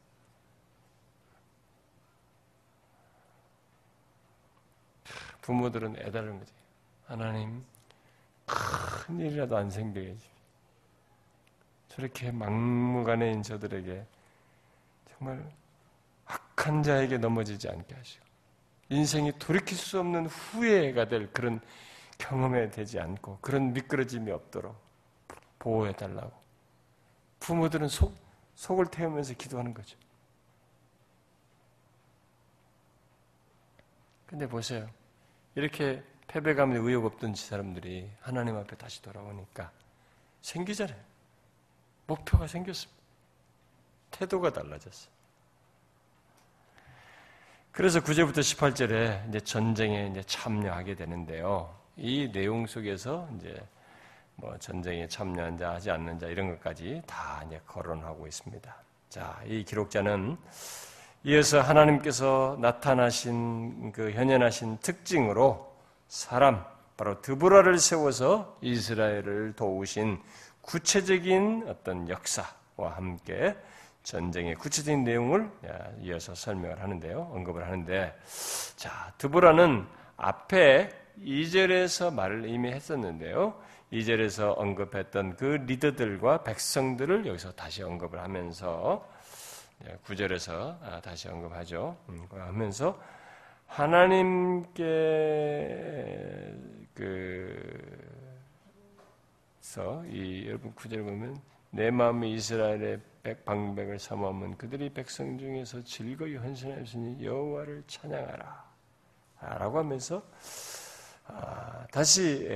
부모들은 애달은 거지. 하나님, 큰 일이라도 안 해주십시오. 저렇게 막무가내인 저들에게 정말 악한 자에게 넘어지지 않게 하시고, 인생이 돌이킬 수 없는 후회가 될 그런 경험에 되지 않고, 그런 미끄러짐이 없도록 보호해 달라고. 부모들은 속, 속을 태우면서 기도하는 거죠. 근데 보세요. 이렇게 패배감에 의욕 없던 사람들이 하나님 앞에 다시 돌아오니까 생기잖아요. 목표가 생겼습니다. 태도가 달라졌어요. 그래서 9절부터 18절에 이제 전쟁에 이제 참여하게 되는데요. 이 내용 속에서 이제 뭐 전쟁에 참여한 자, 하지 않는 자 이런 것까지 다 이제 거론하고 있습니다. 자, 이 기록자는 이어서 하나님께서 나타나신 그 현현하신 특징으로 사람 바로 드보라를 세워서 이스라엘을 도우신 구체적인 어떤 역사와 함께 전쟁의 구체적인 내용을 이어서 설명을 하는데요. 언급을 하는데 자, 드보라는 앞에 2절에서 말을 이미 했었는데요. 2절에서 언급했던 그 리더들과 백성들을 여기서 다시 언급을 하면서 구절에서 아, 다시 언급하죠. 음, 하면서 하나님께 그서 이 여러분 구절 보면 내 마음이 이스라엘의 방백을 삼으면 그들이 백성 중에서 즐거이 헌신하였으니 여호와를 찬양하라. 라고 하면서 아, 다시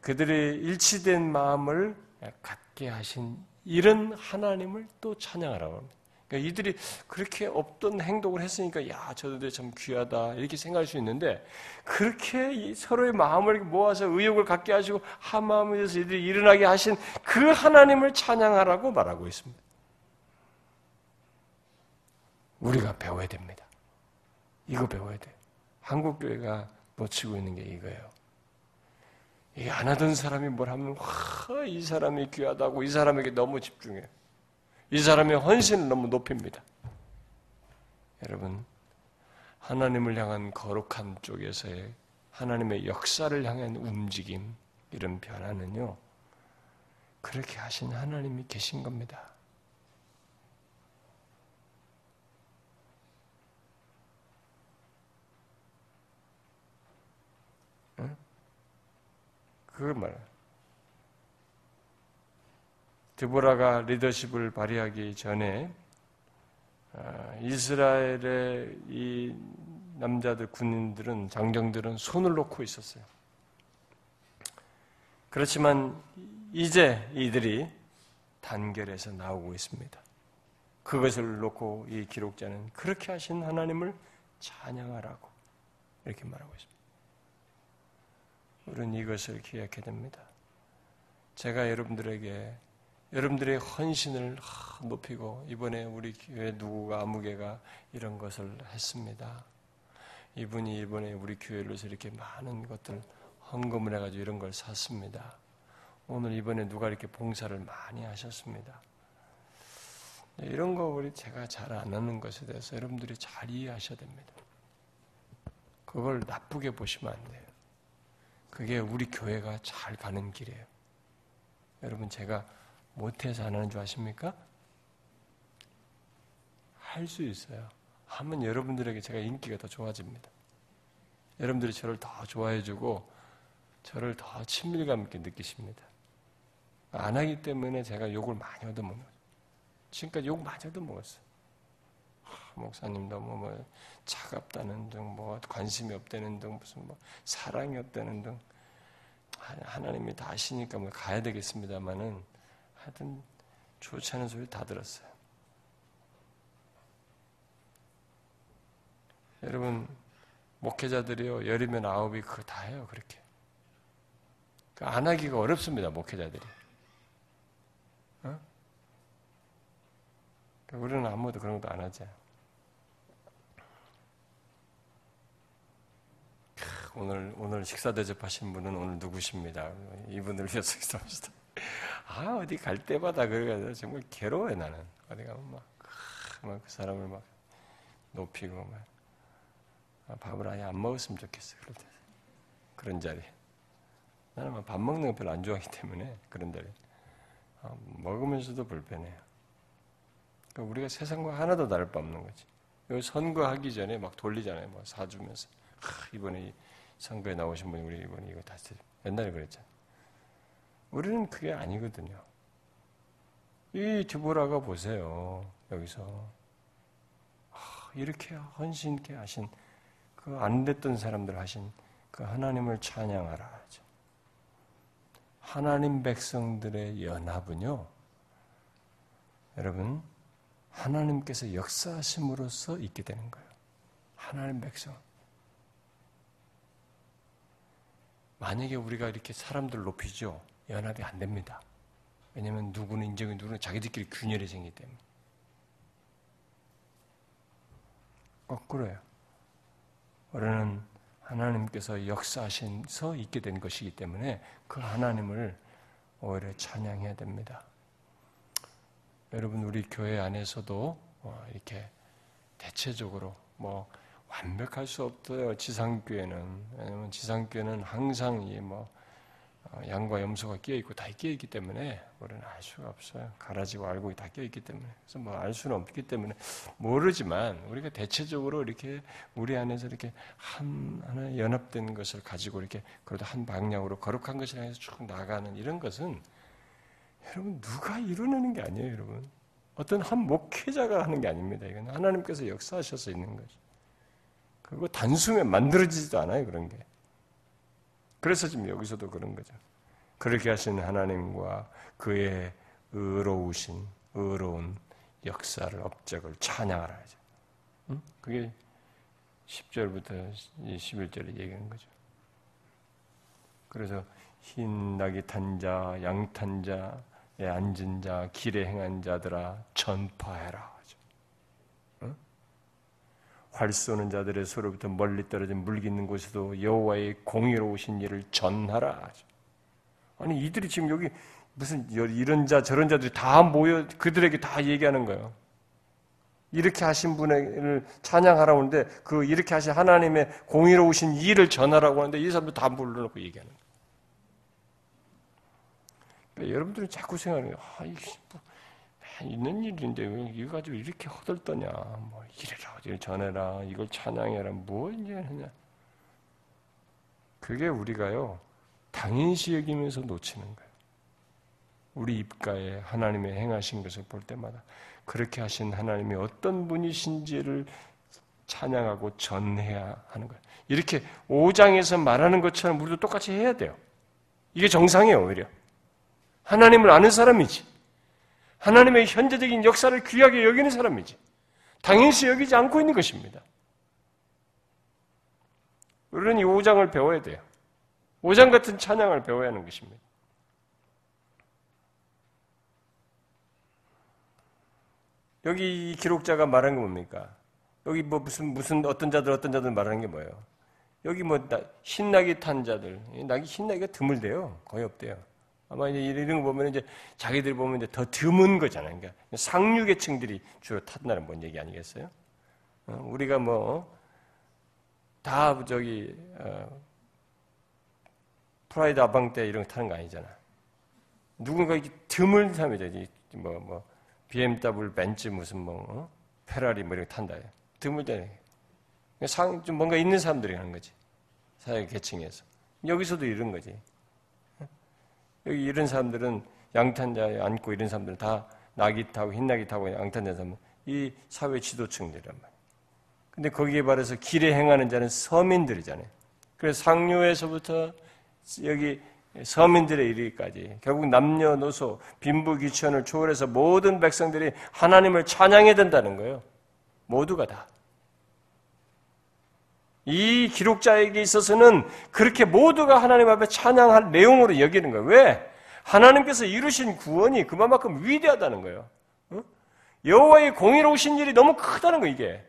그들의 일치된 마음을 갖게 하신 이런 하나님을 또 찬양하라고 합니다. 그러니까 이들이 그렇게 없던 행동을 했으니까 야 저들이 참 귀하다 이렇게 생각할 수 있는데 그렇게 서로의 마음을 모아서 의욕을 갖게 하시고 한 마음에 대해서 이들이 일어나게 하신 그 하나님을 찬양하라고 말하고 있습니다. 우리가 배워야 됩니다. 이거 배워야 돼. 한국 교회가 놓치고 있는 게 이거예요. 안 하던 사람이 뭘 하면 와, 이 사람이 귀하다고 이 사람에게 너무 집중해. 이 사람의 헌신을 너무 높입니다. 여러분, 하나님을 향한 거룩한 쪽에서의 하나님의 역사를 향한 움직임, 이런 변화는요, 그렇게 하신 하나님이 계신 겁니다. 그걸 말해. 드보라가 리더십을 발휘하기 전에 아, 이스라엘의 이 남자들 군인들은 장정들은 손을 놓고 있었어요. 그렇지만 이제 이들이 단결해서 나오고 있습니다. 그것을 놓고 이 기록자는 그렇게 하신 하나님을 찬양하라고 이렇게 말하고 있습니다. 우리는 이것을 기억해야 됩니다. 제가 여러분들에게 여러분들의 헌신을 높이고 이번에 우리 교회 누구가 아무개가 이런 것을 했습니다. 이분이 이번에 우리 교회를 위해서 이렇게 많은 것들 헌금을 해가지고 이런 걸 샀습니다. 오늘 이번에 누가 이렇게 봉사를 많이 하셨습니다. 이런 거 우리 제가 잘 안 하는 것에 대해서 여러분들이 잘 이해하셔야 됩니다. 그걸 나쁘게 보시면 안 돼요. 그게 우리 교회가 잘 가는 길이에요. 여러분 제가 못해서 안 하는 줄 아십니까? 할 수 있어요. 하면 여러분들에게 제가 인기가 더 좋아집니다. 여러분들이 저를 더 좋아해주고 저를 더 친밀감 있게 느끼십니다. 안 하기 때문에 제가 욕을 많이 얻어먹는 거죠. 지금까지 욕 많이 얻어먹었어요. 목사님 너무 뭐 차갑다는 등, 뭐 관심이 없다는 등, 무슨 뭐 사랑이 없다는 등 하나님이 다 아시니까 뭐 가야 되겠습니다만은 하여튼 좋지 않은 소리 다 들었어요. 여러분 목회자들이요 열이면 아홉이 그거 다 해요 그렇게. 그러니까 안 하기가 어렵습니다 목회자들이. 어? 그러니까 우리는 아무도 그런 것도 안 하죠. 오늘 오늘 식사 대접하신 분은 오늘 누구십니다. 이분을 위해서 식사합시다. 아 어디 갈 때마다 그래가 정말 괴로워요 나는 어디 가면 막, 막그 사람을 막 높이고 막 아, 밥을 아예 안 먹었으면 좋겠어 그럴 때 그런 자리. 나는 밥 먹는 거 별로 안 좋아하기 때문에 그런 자리. 아, 먹으면서도 불편해요. 그러니까 우리가 세상과 하나도 다를 바 없는 거지. 선거하기 전에 막 돌리잖아요. 뭐 사주면서. 아, 이번에 선거에 나오신 분이 우리 이번에 이거 다시 옛날에 그랬잖아요. 우리는 그게 아니거든요. 이 드보라가 보세요. 여기서 아, 이렇게 헌신 있게 하신 그 안 됐던 사람들 하신 그 하나님을 찬양하라 하죠. 하나님 백성들의 연합은요. 여러분 하나님께서 역사하심으로써 있게 되는 거예요. 하나님 백성. 만약에 우리가 이렇게 사람들 높이죠. 연합이 안 됩니다. 왜냐하면 누구는 인정이 누구는 자기들끼리 균열이 생기기 때문에. 거꾸로요. 우리는 하나님께서 역사하셔서 있게 된 것이기 때문에 그 하나님을 오히려 찬양해야 됩니다. 여러분 우리 교회 안에서도 어, 이렇게 대체적으로 뭐 완벽할 수 없어요. 지상교회는 왜냐하면 지상교회는 항상 이뭐 어, 양과 염소가 끼어 있고 다 끼어 있기 때문에 우리는 알 수가 없어요. 가라지고 알고 다 끼어 있기 때문에 그래서 뭐 알 수는 없기 때문에 모르지만 우리가 대체적으로 이렇게 우리 안에서 이렇게 한 하나 연합된 것을 가지고 이렇게 그래도 한 방향으로 거룩한 것을 향해서 쭉 나가는 이런 것은 여러분 누가 이루어내는 게 아니에요, 여러분. 어떤 한 목회자가 하는 게 아닙니다. 이건 하나님께서 역사하셔서 있는 거죠. 그리고 단숨에 만들어지지도 않아요, 그런 게. 그래서 지금 여기서도 그런 거죠. 그렇게 하신 하나님과 그의 의로우신, 의로운 역사를, 업적을 찬양하라 하죠. 응? 그게 10절부터 11절에 얘기하는 거죠. 그래서 흰 낙이 탄 자, 양탄 자, 에 앉은 자, 길에 행한 자들아 전파해라. 어? 활 쏘는 자들의 소로부터 멀리 떨어진 물 깃는 곳에도 여호와의 공의로우신 일을 전하라. 아니 이들이 지금 여기 무슨 이런 자 저런 자들이 다 모여 그들에게 다 얘기하는 거예요. 이렇게 하신 분을 찬양하라고 하는데 그 이렇게 하신 하나님의 공의로우신 일을 전하라고 하는데 이 사람들 다 불러놓고 얘기하는 거예요. 그러니까 여러분들은 자꾸 생각하는 아, 이게 뭐, 있는 일인데 왜 이거 가지고 이렇게 허들떠냐. 뭐 이래라, 이걸 전해라, 이걸 찬양해라, 뭐 이제 하냐. 그게 우리가요 당연시 여기면서 놓치는 거예요. 우리 입가에 하나님의 행하신 것을 볼 때마다 그렇게 하신 하나님이 어떤 분이신지를 찬양하고 전해야 하는 거예요. 이렇게 5장에서 말하는 것처럼 우리도 똑같이 해야 돼요. 이게 정상이에요, 오히려. 하나님을 아는 사람이지. 하나님의 현재적인 역사를 귀하게 여기는 사람이지. 당연시 여기지 않고 있는 것입니다. 우리는 이 5장을 배워야 돼요. 5장 같은 찬양을 배워야 하는 것입니다. 여기 이 기록자가 말한 게 뭡니까? 여기 뭐 무슨 무슨 어떤 자들 어떤 자들 말하는 게 뭐예요? 여기 뭐 신나게 탄 자들, 낙이 신나기가 드물대요. 거의 없대요. 아마 이제 이런 거 보면 이제 자기들 보면 이제 더 드문 거잖아요. 그러니까 상류계층들이 주로 탔다는 뭔 얘기 아니겠어요? 어, 우리가 뭐 다 저기 어, 프라이드 아방 때 이런 거 타는 거 아니잖아. 누군가 이렇게 드문 사람이죠. 뭐, 뭐, BMW, 벤츠, 무슨 뭐, 어? 페라리 뭐 이런 거 탄다. 드물잖아요. 상, 좀 뭔가 있는 사람들이 하는 거지. 사회 계층에서. 여기서도 이런 거지. 여기 이런 사람들은 양탄자에 앉고 이런 사람들은 다 낙이 타고 흰낙이 타고 양탄자 사람 이 사회 지도층들이란 말이에요. 근데 거기에 발해서 길에 행하는 자는 서민들이잖아요. 그래서 상류에서부터 여기 서민들의 이르기까지 결국 남녀노소 빈부귀천을 초월해서 모든 백성들이 하나님을 찬양해야 된다는 거예요. 모두가 다. 이 기록자에게 있어서는 그렇게 모두가 하나님 앞에 찬양할 내용으로 여기는 거예요. 왜? 하나님께서 이루신 구원이 그만큼 위대하다는 거예요. 여호와의 공의로우신 일이 너무 크다는 거 이게.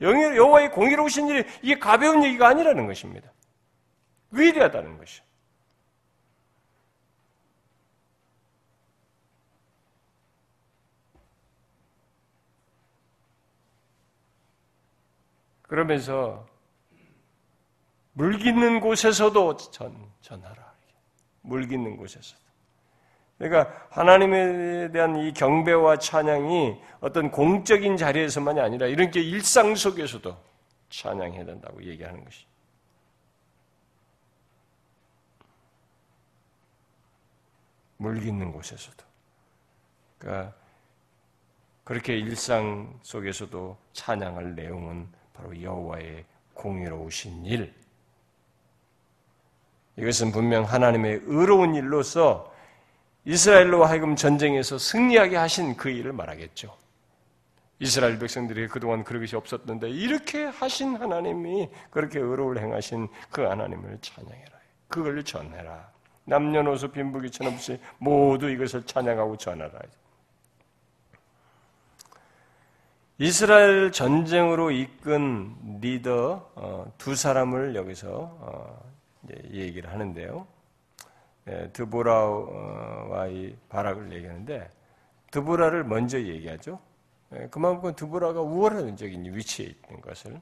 여호와의 공의로우신 일이 이게 가벼운 얘기가 아니라는 것입니다. 위대하다는 것이. 그러면서 물 깃는 곳에서도 전, 전하라. 물 깃는 곳에서도. 그러니까 하나님에 대한 이 경배와 찬양이 어떤 공적인 자리에서만이 아니라 이렇게 일상 속에서도 찬양해야 된다고 얘기하는 것이. 물 깃는 곳에서도. 그러니까 그렇게 일상 속에서도 찬양할 내용은 바로 여호와의 공의로우신 일, 이것은 분명 하나님의 의로운 일로서 이스라엘로 하여금 전쟁에서 승리하게 하신 그 일을 말하겠죠. 이스라엘 백성들이 그동안 그런 것이 없었는데 이렇게 하신 하나님이 그렇게 의로울 행하신 그 하나님을 찬양해라. 그걸 전해라. 남녀노소 빈부귀천 없이 모두 이것을 찬양하고 전하라. 이스라엘 전쟁으로 이끈 리더 어, 두 사람을 여기서 어, 얘기를 하는데요. 예, 드보라와 이 바락을 얘기하는데 드보라를 먼저 얘기하죠. 예, 그만큼 드보라가 우월적인 위치에 있는 것을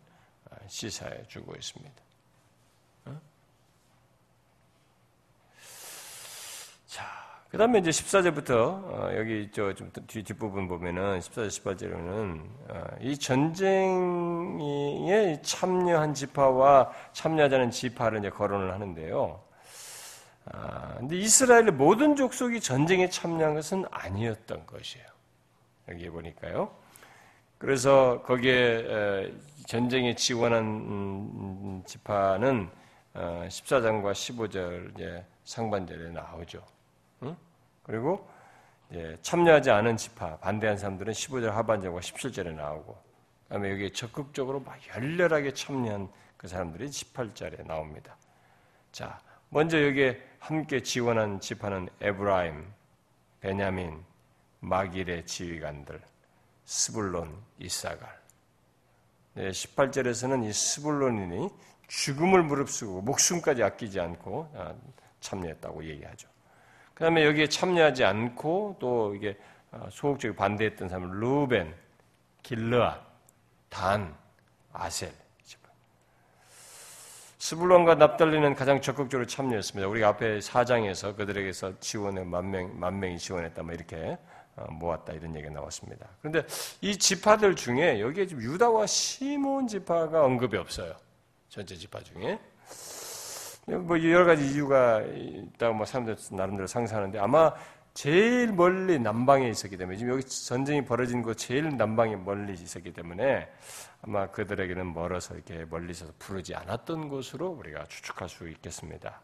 아, 시사해 주고 있습니다. 어? 자, 그 다음에 이제 14절부터, 어, 여기 저 좀 뒷부분 보면은 14절, 18절에는 어, 이 전쟁에 참여한 지파와 참여하자는 지파를 이제 거론을 하는데요. 아, 근데 이스라엘의 모든 족속이 전쟁에 참여한 것은 아니었던 것이에요. 여기 보니까요. 그래서 거기에 전쟁에 지원한 음, 지파는 14장과 어, 15절 상반절에 나오죠. 그리고 참여하지 않은 지파, 반대한 사람들은 15절 하반절과 17절에 나오고, 그 다음에 여기 적극적으로 막 열렬하게 참여한 그 사람들이 18절에 나옵니다. 자, 먼저 여기에 함께 지원한 지파는 에브라임, 베냐민, 마길의 지휘관들, 스불론, 이사갈. 네, 18절에서는 이 스불론인이 죽음을 무릅쓰고 목숨까지 아끼지 않고 아, 참여했다고 얘기하죠. 그 다음에 여기에 참여하지 않고 또 이게 아, 소극적으로 반대했던 사람은 루벤, 길르아, 단, 아셀. 스불론과 납달리는 가장 적극적으로 참여했습니다. 우리가 앞에 사장에서 그들에게서 지원에 만 명, 만 명이 지원했다, 뭐 이렇게 어, 모았다 이런 얘기가 나왔습니다. 그런데 이 지파들 중에 여기에 지금 유다와 시몬 지파가 언급이 없어요. 전체 지파 중에. 뭐 여러 가지 이유가 있다고 뭐 사람들 나름대로 상상하는데 아마 제일 멀리 남방에 있었기 때문에 지금 여기 전쟁이 벌어진 곳 제일 남방에 멀리 있었기 때문에 아마 그들에게는 멀어서 이렇게 멀리 있어서 부르지 않았던 것으로 우리가 추측할 수 있겠습니다.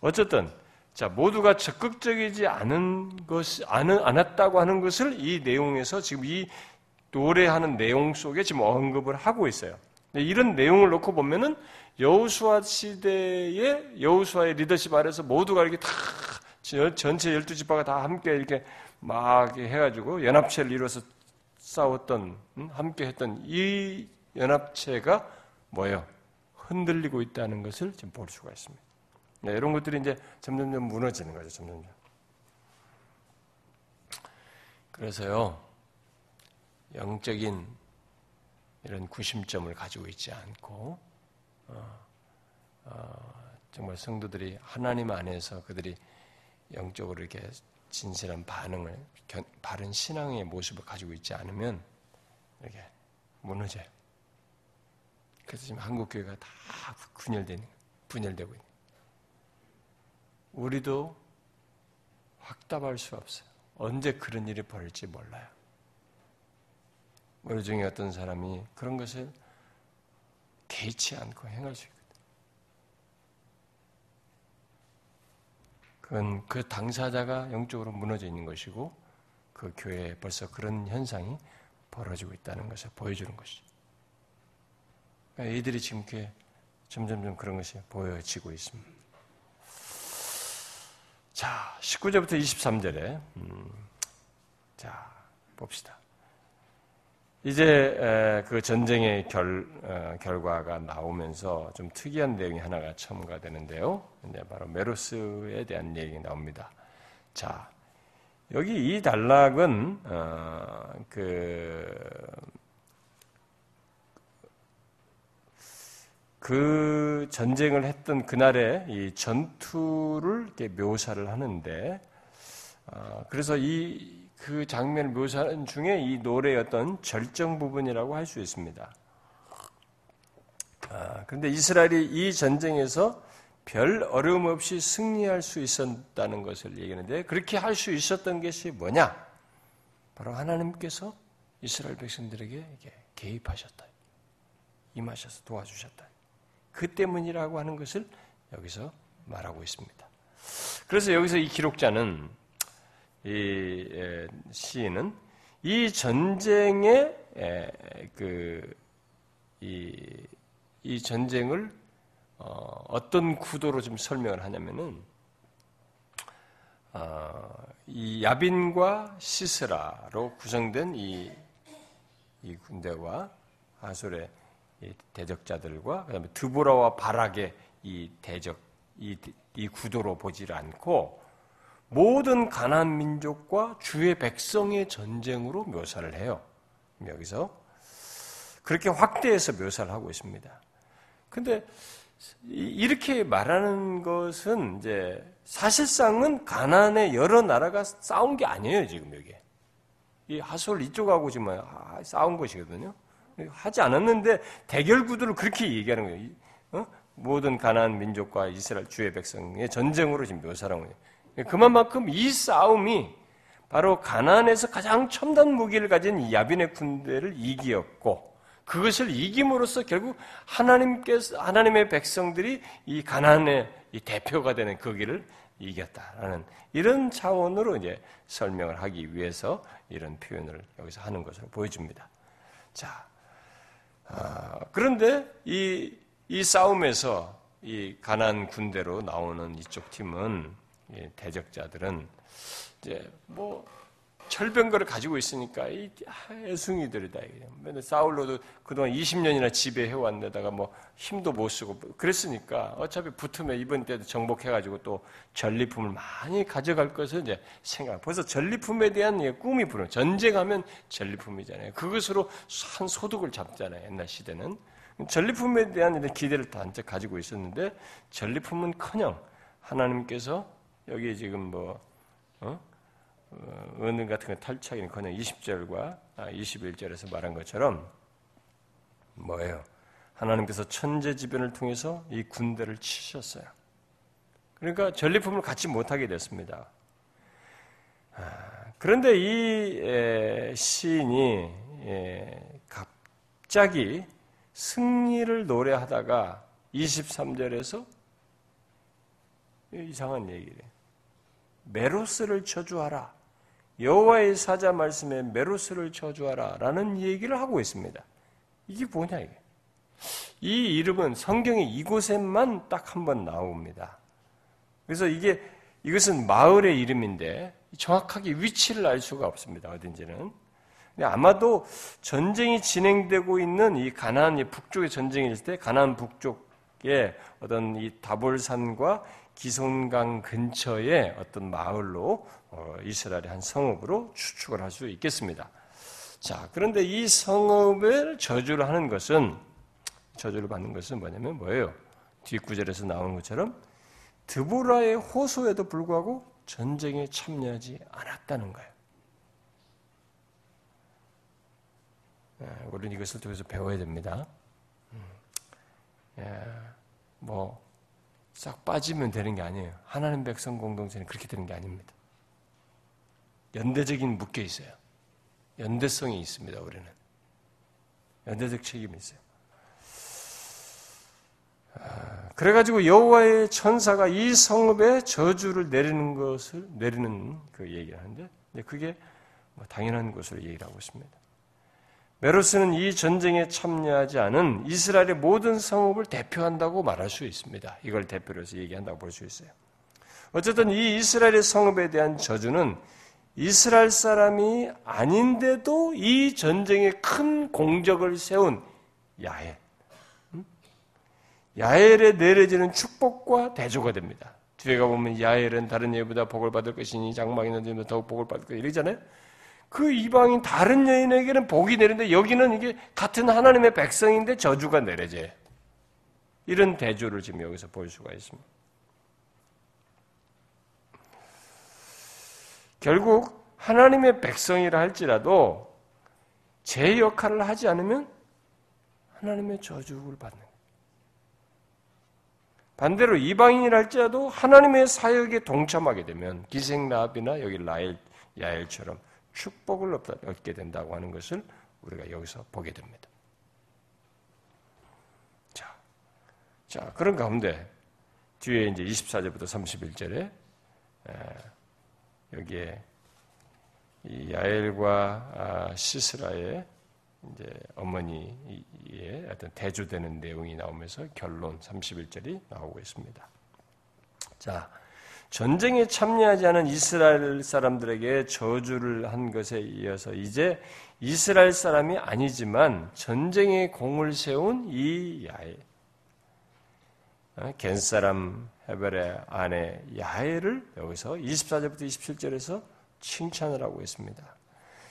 어쨌든 자 모두가 적극적이지 않은 것이 않은, 않았다고 하는 것을 이 내용에서 지금 이 노래하는 내용 속에 지금 언급을 하고 있어요. 이런 내용을 놓고 보면은 여우수아 시대의 여우수아의 리더십 아래서 모두가 이렇게 다 전체 열두 지파가 다 함께 이렇게 막 해가지고 연합체를 이뤄서 싸웠던 함께 했던 이 연합체가 뭐예요? 흔들리고 있다는 것을 지금 볼 수가 있습니다. 네, 이런 것들이 이제 점점점 무너지는 거죠, 점점점. 그래서요, 영적인 이런 구심점을 가지고 있지 않고, 정말 성도들이 하나님 안에서 그들이 영적으로 이렇게 진실한 반응을, 바른 신앙의 모습을 가지고 있지 않으면 이렇게 무너져요. 그래서 지금 한국 교회가 다 분열되는, 분열되고 있는. 우리도 확답할 수 없어요. 언제 그런 일이 벌일지 몰라요. 우리 중에 어떤 사람이 그런 것을 개의치 않고 행할 수 있거든. 그건 그 당사자가 영적으로 무너져 있는 것이고 그 교회에 벌써 그런 현상이 벌어지고 있다는 것을 보여주는 것이죠. 그러니까 이들이 지금 이렇게 점점점 그런 것이 보여지고 있습니다. 자, 19절부터 23절에, 음, 자, 봅시다. 이제 그 전쟁의 결, 어, 결과가 나오면서 좀 특이한 내용이 하나가 첨가되는데요. 이제 바로 메로스에 대한 얘기가 나옵니다. 자, 여기 이 단락은 어, 그, 그 전쟁을 했던 그날의 이 전투를 묘사를 하는데, 어, 그래서 이 그 장면을 묘사하는 중에 이 노래의 어떤 절정 부분이라고 할 수 있습니다. 아, 그런데 이스라엘이 이 전쟁에서 별 어려움 없이 승리할 수 있었다는 것을 얘기하는데 그렇게 할 수 있었던 것이 뭐냐? 바로 하나님께서 이스라엘 백성들에게 개입하셨다. 임하셔서 도와주셨다. 그 때문이라고 하는 것을 여기서 말하고 있습니다. 그래서 여기서 이 기록자는 이 시인은 이 전쟁의 그, 이, 이 전쟁을 어, 떤 구도로 좀 설명을 하냐면은, 어, 이 야빈과 시스라로 구성된 이, 이 군대와 하솔의 이 대적자들과 그다음에 드보라와 바락의 이 대적 이, 이 구도로 보지를 않고 모든 가난 민족과 주의 백성의 전쟁으로 묘사를 해요. 여기서 그렇게 확대해서 묘사를 하고 있습니다. 근데 이렇게 말하는 것은 이제 사실상은 가난의 여러 나라가 싸운 게 아니에요, 지금 여기. 이 하솔 이쪽하고 지금 싸운 것이거든요. 하지 않았는데 대결 구도를 그렇게 얘기하는 거예요. 어? 모든 가나안 민족과 이스라엘 주의 백성의 전쟁으로 지금 묘사하고 있는 그만큼 이 싸움이 바로 가나안에서 가장 첨단 무기를 가진 야빈의 군대를 이기었고 그것을 이김으로써 결국 하나님께서 하나님의 백성들이 이 가나안의 이 대표가 되는 그 길을 이겼다라는 이런 차원으로 이제 설명을 하기 위해서 이런 표현을 여기서 하는 것으로 보여줍니다. 자, 아, 그런데 이, 이 싸움에서 이 가난 군대로 나오는 이쪽 팀은 대적자들은 이제 뭐 철병거를 가지고 있으니까 이 애숭이들이다. 맨날 사울로도 그동안 20년이나 지배해 왔는데다가 뭐 힘도 못 쓰고 그랬으니까 어차피 붙으면 이번 때도 정복해가지고 또 전리품을 많이 가져갈 것을 이제 생각. 벌써 전리품에 대한 꿈이 부르는 전쟁하면 전리품이잖아요. 그것으로 한 소득을 잡잖아요. 옛날 시대는 전리품에 대한 기대를 단적 가지고 있었는데 전리품은커녕 하나님께서 여기 지금 뭐 어? 어, 은은 같은 거 탈착이는커녕 20절과 21절에서 아, 말한 것처럼 뭐예요? 하나님께서 천재지변을 통해서 이 군대를 치셨어요. 그러니까 전리품을 갖지 못하게 됐습니다. 아, 그런데 이 시인이 갑자기 승리를 노래하다가 23절에서 이상한 얘기를 메로스를 저주하라. 여호와의 사자 말씀에 메로스를 저주하라라는 얘기를 하고 있습니다. 이게 뭐냐 이게? 이 이름은 성경에 이곳에만 딱 한 번 나옵니다. 그래서 이게 이것은 마을의 이름인데 정확하게 위치를 알 수가 없습니다. 어딘지는. 아마도 전쟁이 진행되고 있는 이 가나안 북쪽의 전쟁일 때 가나안 북쪽에 어떤 이 다볼산과 기손강 근처의 어떤 마을로 어, 이스라엘의 한 성읍으로 추측을 할 수 있겠습니다. 자, 그런데 이 성읍을 저주를 하는 것은 저주를 받는 것은 뭐냐면 뭐예요? 뒷구절에서 나오는 것처럼 드보라의 호소에도 불구하고 전쟁에 참여하지 않았다는 거예요. 예, 우리는 이것을 통해서 배워야 됩니다. 음, 예, 뭐 싹 빠지면 되는 게 아니에요. 하나님 백성 공동체는 그렇게 되는 게 아닙니다. 연대적인 묶여 있어요. 연대성이 있습니다, 우리는. 연대적 책임이 있어요. 아, 그래가지고 여호와의 천사가 이 성읍에 저주를 내리는 것을 내리는 그 얘기를 하는데, 그게 뭐 당연한 것으로 얘기를 하고 있습니다. 메로스는 이 전쟁에 참여하지 않은 이스라엘의 모든 성읍을 대표한다고 말할 수 있습니다. 이걸 대표로 해서 얘기한다고 볼 수 있어요. 어쨌든 이 이스라엘의 성읍에 대한 저주는 이스라엘 사람이 아닌데도 이 전쟁에 큰 공적을 세운 야엘, 야엘에 내려지는 축복과 대조가 됩니다. 뒤에 가보면 야엘은 다른 예보다 복을 받을 것이니 장막이 너는 더욱 복을 받을 것이니 이러잖아요. 그 이방인 다른 여인에게는 복이 내리는데 여기는 이게 같은 하나님의 백성인데 저주가 내려져요. 이런 대조를 지금 여기서 볼 수가 있습니다. 결국 하나님의 백성이라 할지라도 제 역할을 하지 않으면 하나님의 저주를 받는. 반대로 이방인이라 할지라도 하나님의 사역에 동참하게 되면 기생나비나 여기 라엘, 야엘처럼 축복을 얻게 된다고 하는 것을 우리가 여기서 보게 됩니다. 자, 자 그런 가운데 뒤에 이제 24절부터 31절에 여기에 이 야엘과 아, 시스라의 이제 어머니의 어떤 대조되는 내용이 나오면서 결론 31절이 나오고 있습니다. 자, 전쟁에 참여하지 않은 이스라엘 사람들에게 저주를 한 것에 이어서 이제 이스라엘 사람이 아니지만 전쟁에 공을 세운 이 야에 어, 겐 사람 헤벨의 아내 야엘을 여기서 24절부터 27절에서 칭찬을 하고 있습니다.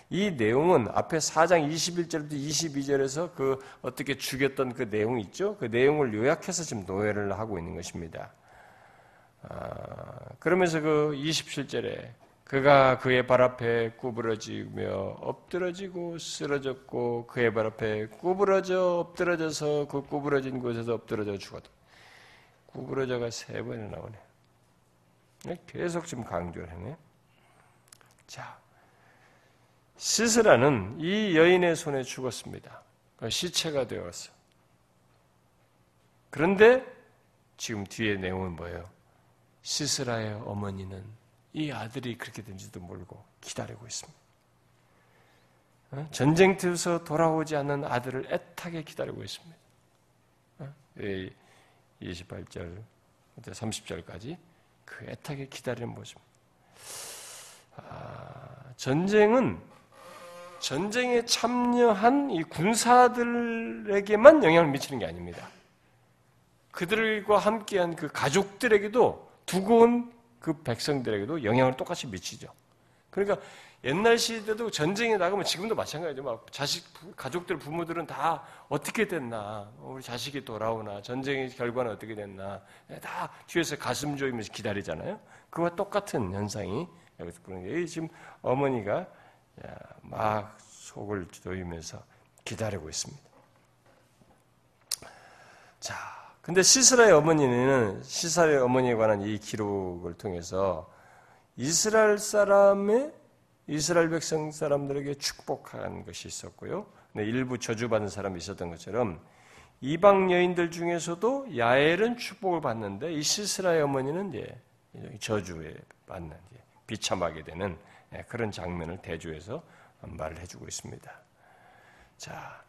이 내용은 앞에 4장 21절부터 22절에서 그 어떻게 죽였던 그 내용 있죠? 그 내용을 요약해서 지금 노예를 하고 있는 것입니다. 아, 그러면서 그 27절에 그가 그의 발 앞에 구부러지며 엎드러지고 쓰러졌고 그의 발 앞에 구부러져 엎드러져서 그 구부러진 곳에서 엎드러져 죽어도 구부러져가 세 번이나 나오네요. 네, 계속 지금 강조를 하네. 자, 시스라는 이 여인의 손에 죽었습니다. 그 시체가 되었어. 그런데 지금 뒤에 내용은 뭐예요? 시스라의 어머니는 이 아들이 그렇게 된지도 모르고 기다리고 있습니다. 어? 전쟁터에서 돌아오지 않는 아들을 애타게 기다리고 있습니다. 28절, 30절까지 그 애타게 기다리는 모습. 아, 전쟁은 전쟁에 참여한 이 군사들에게만 영향을 미치는 게 아닙니다. 그들과 함께한 그 가족들에게도 두고 온 그 백성들에게도 영향을 똑같이 미치죠. 그러니까 옛날 시대도 전쟁에 나가면 지금도 마찬가지죠. 막 자식, 가족들, 부모들은 다 어떻게 됐나, 우리 자식이 돌아오나, 전쟁의 결과는 어떻게 됐나, 다 뒤에서 가슴 조이면서 기다리잖아요. 그와 똑같은 현상이 여기서 보는 게 지금 어머니가 막 속을 조이면서 기다리고 있습니다. 자, 근데 시스라의 어머니는 시스라의 어머니에 관한 이 기록을 통해서 이스라엘 사람의 이스라엘 백성 사람들에게 축복한 것이 있었고요. 네, 일부 저주받은 사람이 있었던 것처럼 이방 여인들 중에서도 야엘은 축복을 받는데 이 시스라의 어머니는 이제 저주에 받는 비참하게 되는 예, 그런 장면을 대조해서 말을 해주고 있습니다. 자,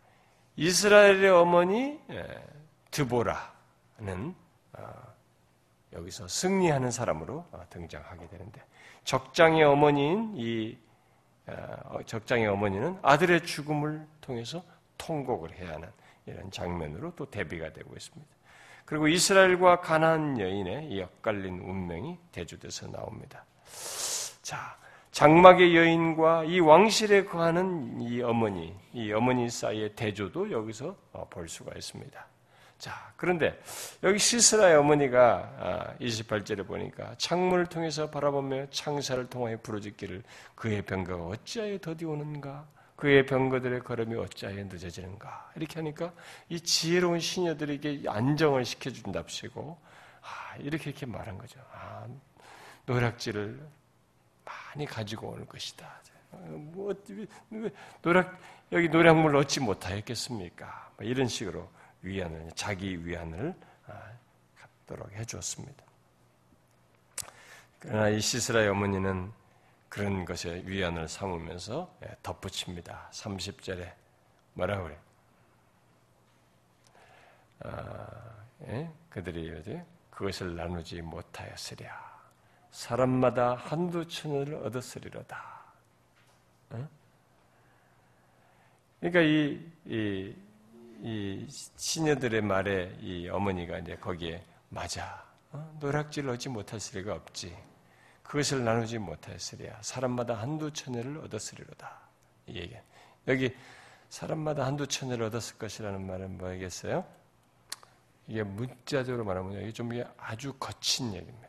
이스라엘의 어머니 예, 드보라 는 어, 여기서 승리하는 사람으로 어, 등장하게 되는데 적장의 어머니인 이 어, 적장의 어머니는 아들의 죽음을 통해서 통곡을 해야 하는 이런 장면으로 또 대비가 되고 있습니다. 그리고 이스라엘과 가나안 여인의 이 엇갈린 운명이 대조돼서 나옵니다. 자, 장막의 여인과 이 왕실에 거하는 이 어머니, 이 어머니 사이의 대조도 여기서 어, 볼 수가 있습니다. 자, 그런데 여기 시스라의 어머니가 28절에 아, 보니까 창문을 통해서 바라보며 창사를 통하여 부르짖기를 그의 병거가 어찌하여 더디오는가? 그의 병거들의 걸음이 어찌하여 늦어지는가? 이렇게 하니까 이 지혜로운 시녀들에게 안정을 시켜준답시고 아, 이렇게 이렇게 말한 거죠. 아, 노략질을 많이 가지고 올 것이다. 뭐, 노략, 여기 노략물 얻지 못하였겠습니까? 뭐 이런 식으로 위안을, 자기 위안을 아, 갖도록 해주었습니다. 그러나 이 시스라의 어머니는 그런 것에 위안을 삼으면서 예, 덧붙입니다. 30절에 뭐라고 그래? 아, 예? 그들이 그것을 나누지 못하였으랴. 사람마다 한두 천을 얻었으리로다. 어? 그러니까 이, 이, 이 시녀들의 말에 이 어머니가 이제 거기에 맞아. 어? 노략질을 얻지 못했을 리가 없지. 그것을 나누지 못했으리야. 사람마다 한두 천회를 얻었으리로다. 이 얘기. 여기 사람마다 한두 천회를 얻었을 것이라는 말은 뭐겠어요? 이게 문자적으로 말하면 이게 좀 아주 거친 얘기입니다.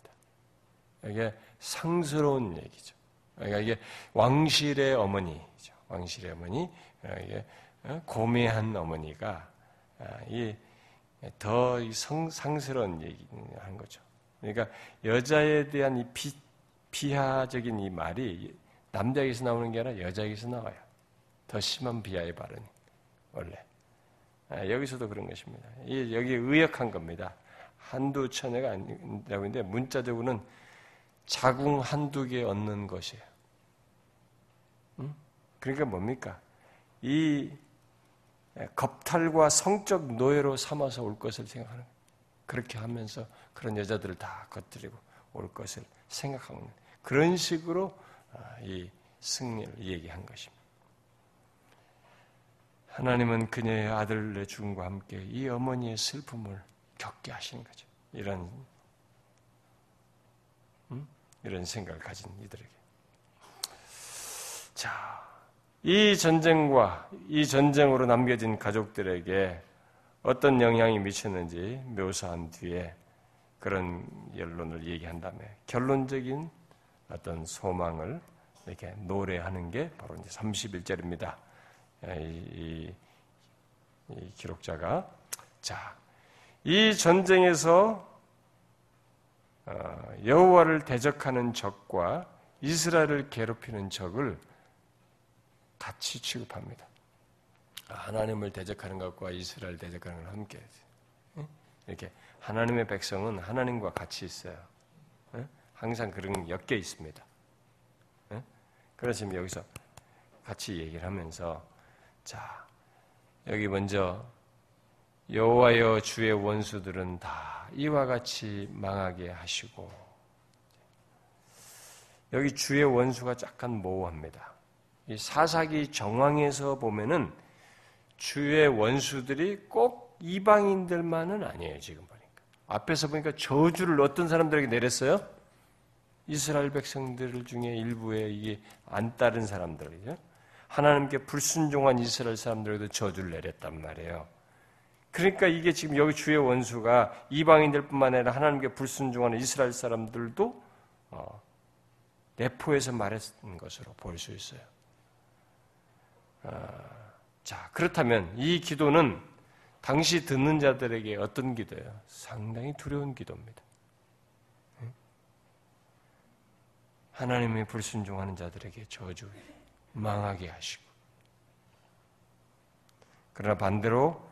이게 상스러운 얘기죠. 그러니까 이게 왕실의 어머니죠. 왕실의 어머니, 이게 어, 고매한 어머니가 아, 이더 상스러운 얘기하는 거죠. 그러니까 여자에 대한 이 비, 비하적인 이 말이 남자에게서 나오는 게 아니라 여자에게서 나와요. 더 심한 비하의 발언이 원래 아, 여기서도 그런 것입니다. 여기 의역한 겁니다. 한두 천회가 아니라고 했는데 문자적으로는 자궁 한두 개 얻는 것이에요. 응? 그러니까 뭡니까? 이 겁탈과 성적 노예로 삼아서 올 것을 생각하는. 그렇게 하면서 그런 여자들을 다 거들이고 올 것을 생각하는. 그런 식으로 아, 이 승리를 얘기한 것입니다. 하나님은 그녀의 아들의 죽음과 함께 이 어머니의 슬픔을 겪게 하시는 거죠. 이런 이런 생각을 가진 이들에게. 자, 이 전쟁과 이 전쟁으로 남겨진 가족들에게 어떤 영향이 미쳤는지 묘사한 뒤에 그런 결론을 얘기한 다음에 결론적인 어떤 소망을 이렇게 노래하는 게 바로 이제 31절입니다. 이, 이, 이 기록자가 자, 이 전쟁에서 어, 여호와를 대적하는 적과 이스라엘을 괴롭히는 적을 같이 취급합니다. 하나님을 대적하는 것과 이스라엘 대적하는 걸 함께 이렇게 하나님의 백성은 하나님과 같이 있어요. 항상 그런 엮여 있습니다. 그래서 지금 여기서 같이 얘기를 하면서 자 여기 먼저 여호와여 주의 원수들은 다 이와 같이 망하게 하시고 여기 주의 원수가 약간 모호합니다. 이 사사기 정황에서 보면은 주의 원수들이 꼭 이방인들만은 아니에요, 지금 보니까. 앞에서 보니까 저주를 어떤 사람들에게 내렸어요? 이스라엘 백성들 중에 일부에 이게 안 따른 사람들이죠. 하나님께 불순종한 이스라엘 사람들에게도 저주를 내렸단 말이에요. 그러니까 이게 지금 여기 주의 원수가 이방인들뿐만 아니라 하나님께 불순종하는 이스라엘 사람들도 어, 내포해서 말했던 것으로 볼수 있어요. 어, 자 그렇다면 이 기도는 당시 듣는 자들에게 어떤 기도예요? 상당히 두려운 기도입니다. 하나님의 불순종하는 자들에게 저주, 망하게 하시고. 그러나 반대로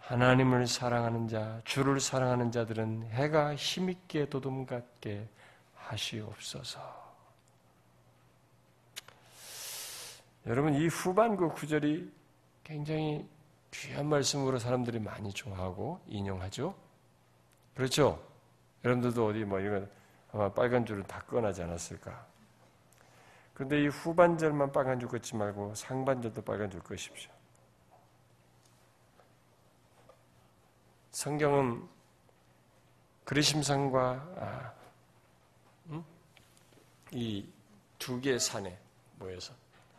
하나님을 사랑하는 자, 주를 사랑하는 자들은 해가 힘있게 도둠 같게 하시옵소서. 여러분, 이 후반 그 구절이 굉장히 귀한 말씀으로 사람들이 많이 좋아하고 인용하죠. 그렇죠? 여러분들도 어디 뭐 이런 아마 빨간 줄은 다 꺼나지 않았을까. 그런데 이 후반절만 빨간 줄 긋지 말고 상반절도 빨간 줄 끄십시오. 성경은 그리심산과 아, 음? 이두 개의 산에 모여서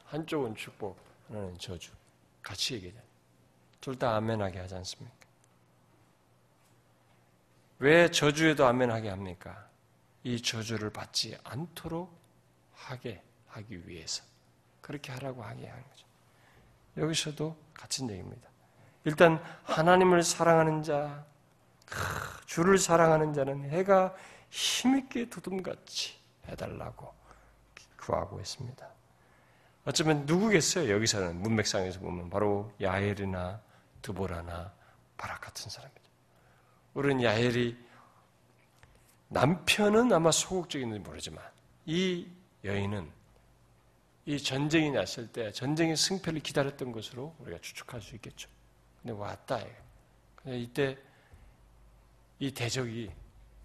한쪽은 축복, 하나는 저주 같이 얘기해요. 둘다 아멘하게 하지 않습니까? 왜 저주에도 아멘하게 합니까? 이 저주를 받지 않도록 하게 하기 위해서 그렇게 하라고 하게 하는 거죠. 여기서도 같은 얘기입니다. 일단 하나님을 사랑하는 자, 주를 사랑하는 자는 해가 힘있게 두둠같이 해달라고 구하고 있습니다. 어쩌면 누구겠어요? 여기서는 문맥상에서 보면 바로 야엘이나 드보라나 바락 같은 사람이죠. 우리는 야엘이 남편은 아마 소극적인지 모르지만 이 여인은 이 전쟁이 났을 때 전쟁의 승패를 기다렸던 것으로 우리가 추측할 수 있겠죠. 근데 왔다. 근데 이때 이 대적이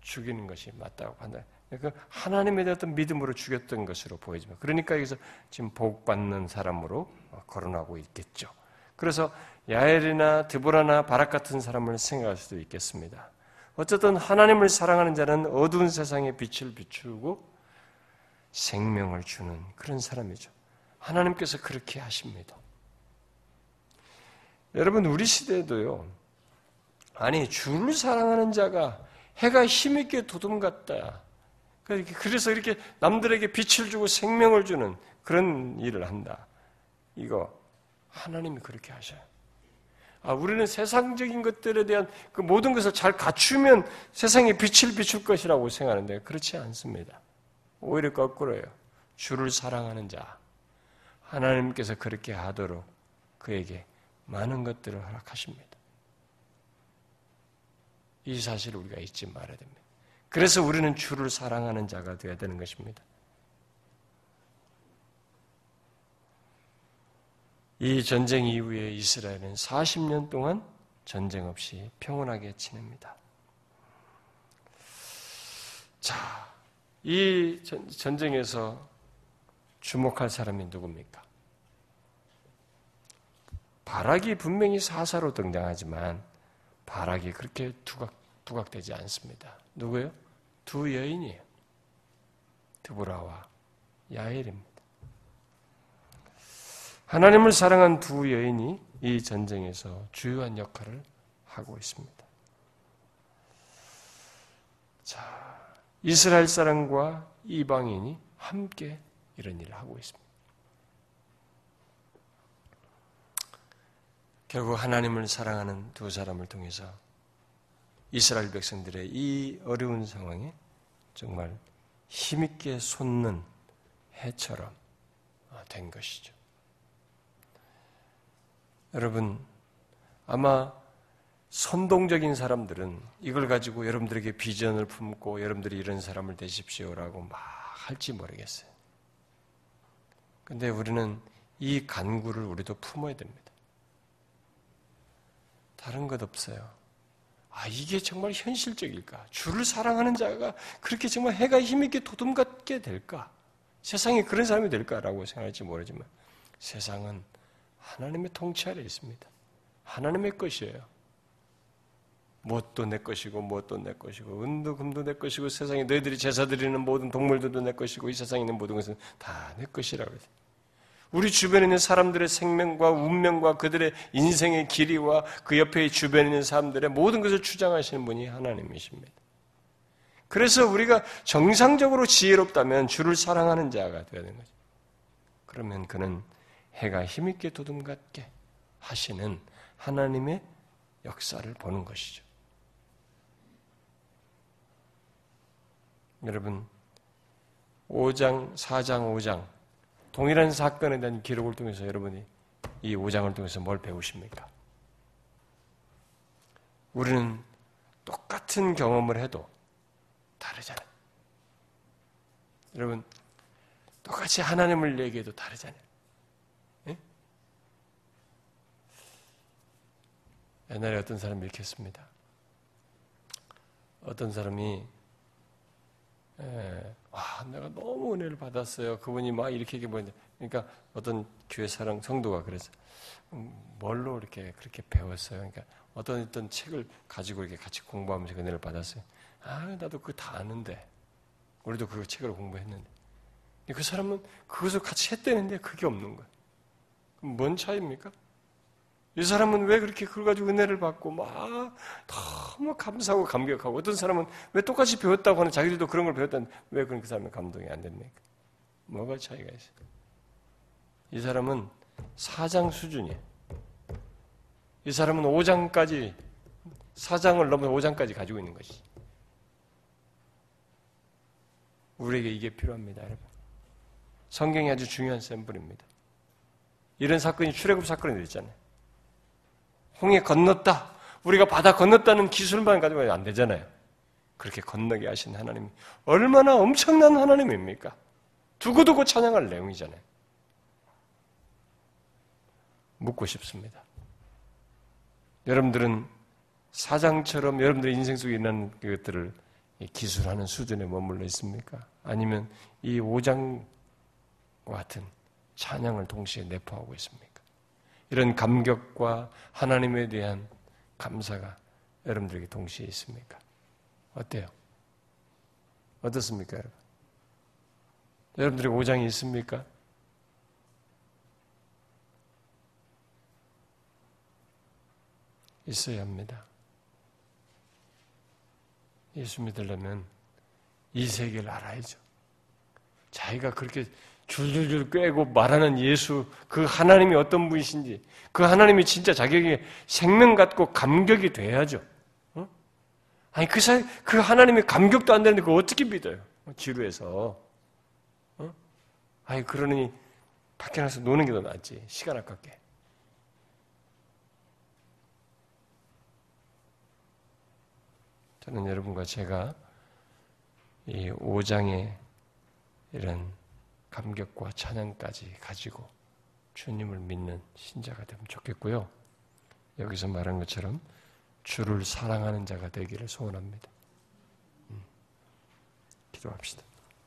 죽이는 것이 맞다고 판단. 그 하나님에 대한 믿음으로 죽였던 것으로 보이지만 그러니까 여기서 지금 복받는 사람으로 거론하고 있겠죠. 그래서 야엘이나 드보라나 바락 같은 사람을 생각할 수도 있겠습니다. 어쨌든 하나님을 사랑하는 자는 어두운 세상에 빛을 비추고 생명을 주는 그런 사람이죠. 하나님께서 그렇게 하십니다. 여러분, 우리 시대에도요, 아니, 주를 사랑하는 자가 해가 힘있게 도둠 같다. 그래서 이렇게 남들에게 빛을 주고 생명을 주는 그런 일을 한다. 이거, 하나님이 그렇게 하셔요. 아, 우리는 세상적인 것들에 대한 그 모든 것을 잘 갖추면 세상에 빛을 비출 것이라고 생각하는데 그렇지 않습니다. 오히려 거꾸로예요. 주를 사랑하는 자. 하나님께서 그렇게 하도록 그에게 많은 것들을 허락하십니다. 이 사실을 우리가 잊지 말아야 됩니다. 그래서 우리는 주를 사랑하는 자가 되어야 되는 것입니다. 이 전쟁 이후에 이스라엘은 40년 동안 전쟁 없이 평온하게 지냅니다. 자, 이 전쟁에서 주목할 사람이 누굽니까? 바락이 분명히 사사로 등장하지만 바락이 그렇게 두각, 두각되지 않습니다. 누구요? 두 여인이에요. 드보라와 야엘입니다. 하나님을 사랑한 두 여인이 이 전쟁에서 주요한 역할을 하고 있습니다. 자, 이스라엘 사람과 이방인이 함께 이런 일을 하고 있습니다. 결국 하나님을 사랑하는 두 사람을 통해서 이스라엘 백성들의 이 어려운 상황에 정말 힘있게 솟는 해처럼 된 것이죠. 여러분, 아마 선동적인 사람들은 이걸 가지고 여러분들에게 비전을 품고 여러분들이 이런 사람을 되십시오라고 막 할지 모르겠어요. 근데 우리는 이 간구를 우리도 품어야 됩니다. 다른 것 없어요. 아, 이게 정말 현실적일까? 주를 사랑하는 자가 그렇게 정말 해가 힘있게 도둠같게 될까? 세상에 그런 사람이 될까라고 생각할지 모르지만 세상은 하나님의 통치 아래 있습니다. 하나님의 것이에요. 무엇도 내 것이고 무엇도 내 것이고 은도 금도 내 것이고 세상에 너희들이 제사 드리는 모든 동물들도 내 것이고 이 세상에 있는 모든 것은 다 내 것이라고 해요. 우리 주변에 있는 사람들의 생명과 운명과 그들의 인생의 길이와 그 옆에 주변에 있는 사람들의 모든 것을 주장하시는 분이 하나님이십니다. 그래서 우리가 정상적으로 지혜롭다면 주를 사랑하는 자가 되어야 되는 거죠. 그러면 그는 해가 힘있게 도둠 같게 하시는 하나님의 역사를 보는 것이죠. 여러분, 5장, 4장, 5장, 동일한 사건에 대한 기록을 통해서 여러분이 이 5장을 통해서 뭘 배우십니까? 우리는 똑같은 경험을 해도 다르잖아요. 여러분, 똑같이 하나님을 얘기해도 다르잖아요. 예? 옛날에 어떤 사람이 이렇게 했습니다. 어떤 사람이 예, 와, 내가 너무 은혜를 받았어요. 그분이 막 이렇게 얘기해 보는데, 그러니까 어떤 교회 사랑 성도가 그래서 음, 뭘로 이렇게 그렇게 배웠어요. 그러니까 어떤 어떤 책을 가지고 이렇게 같이 공부하면서 은혜를 받았어요. 아, 나도 그거 다 아는데, 우리도 그 책을 공부했는데, 그 사람은 그것을 같이 했대는데 그게 없는 거예요. 뭔 차이입니까? 이 사람은 왜 그렇게 그걸 가지고 은혜를 받고 막 너무 감사하고 감격하고 어떤 사람은 왜 똑같이 배웠다고 하는 자기들도 그런 걸 배웠다는데 왜 그런 그 사람은 감동이 안 됩니까? 뭐가 차이가 있어요? 이 사람은 사장 수준이에요. 이 사람은 5장까지 사장을 넘어 5장까지 가지고 있는 것이. 우리에게 이게 필요합니다, 여러분. 성경이 아주 중요한 샘플입니다. 이런 사건이 출애굽 사건이 있잖아요. 홍해 건넜다. 우리가 바다 건넜다는 기술만 가지고 안 되잖아요. 그렇게 건너게 하신 하나님 얼마나 엄청난 하나님입니까? 두고두고 찬양할 내용이잖아요. 묻고 싶습니다. 여러분들은 사장처럼 여러분들의 인생 속에 있는 것들을 기술하는 수준에 머물러 있습니까? 아니면 이 5장과 같은 찬양을 동시에 내포하고 있습니까? 이런 감격과 하나님에 대한 감사가 여러분들에게 동시에 있습니까? 어때요? 어떻습니까, 여러분? 여러분들의 오장이 있습니까? 있어야 합니다. 예수 믿으려면 이 세계를 알아야죠. 자기가 그렇게 줄줄줄 꿰고 말하는 예수, 그 하나님이 어떤 분이신지, 그 하나님이 진짜 자격이 생명 같고 감격이 돼야죠. 어? 아니, 그 사, 그 하나님이 감격도 안 되는데 그걸 어떻게 믿어요? 지루해서. 어? 아니, 그러니 밖에 나서 노는 게 더 낫지. 시간 아깝게. 저는 여러분과 제가 이 5장의 이런 감격과 찬양까지 가지고 주님을 믿는 신자가 되면 좋겠고요. 여기서 말한 것처럼 주를 사랑하는 자가 되기를 소원합니다. 음, 기도합시다.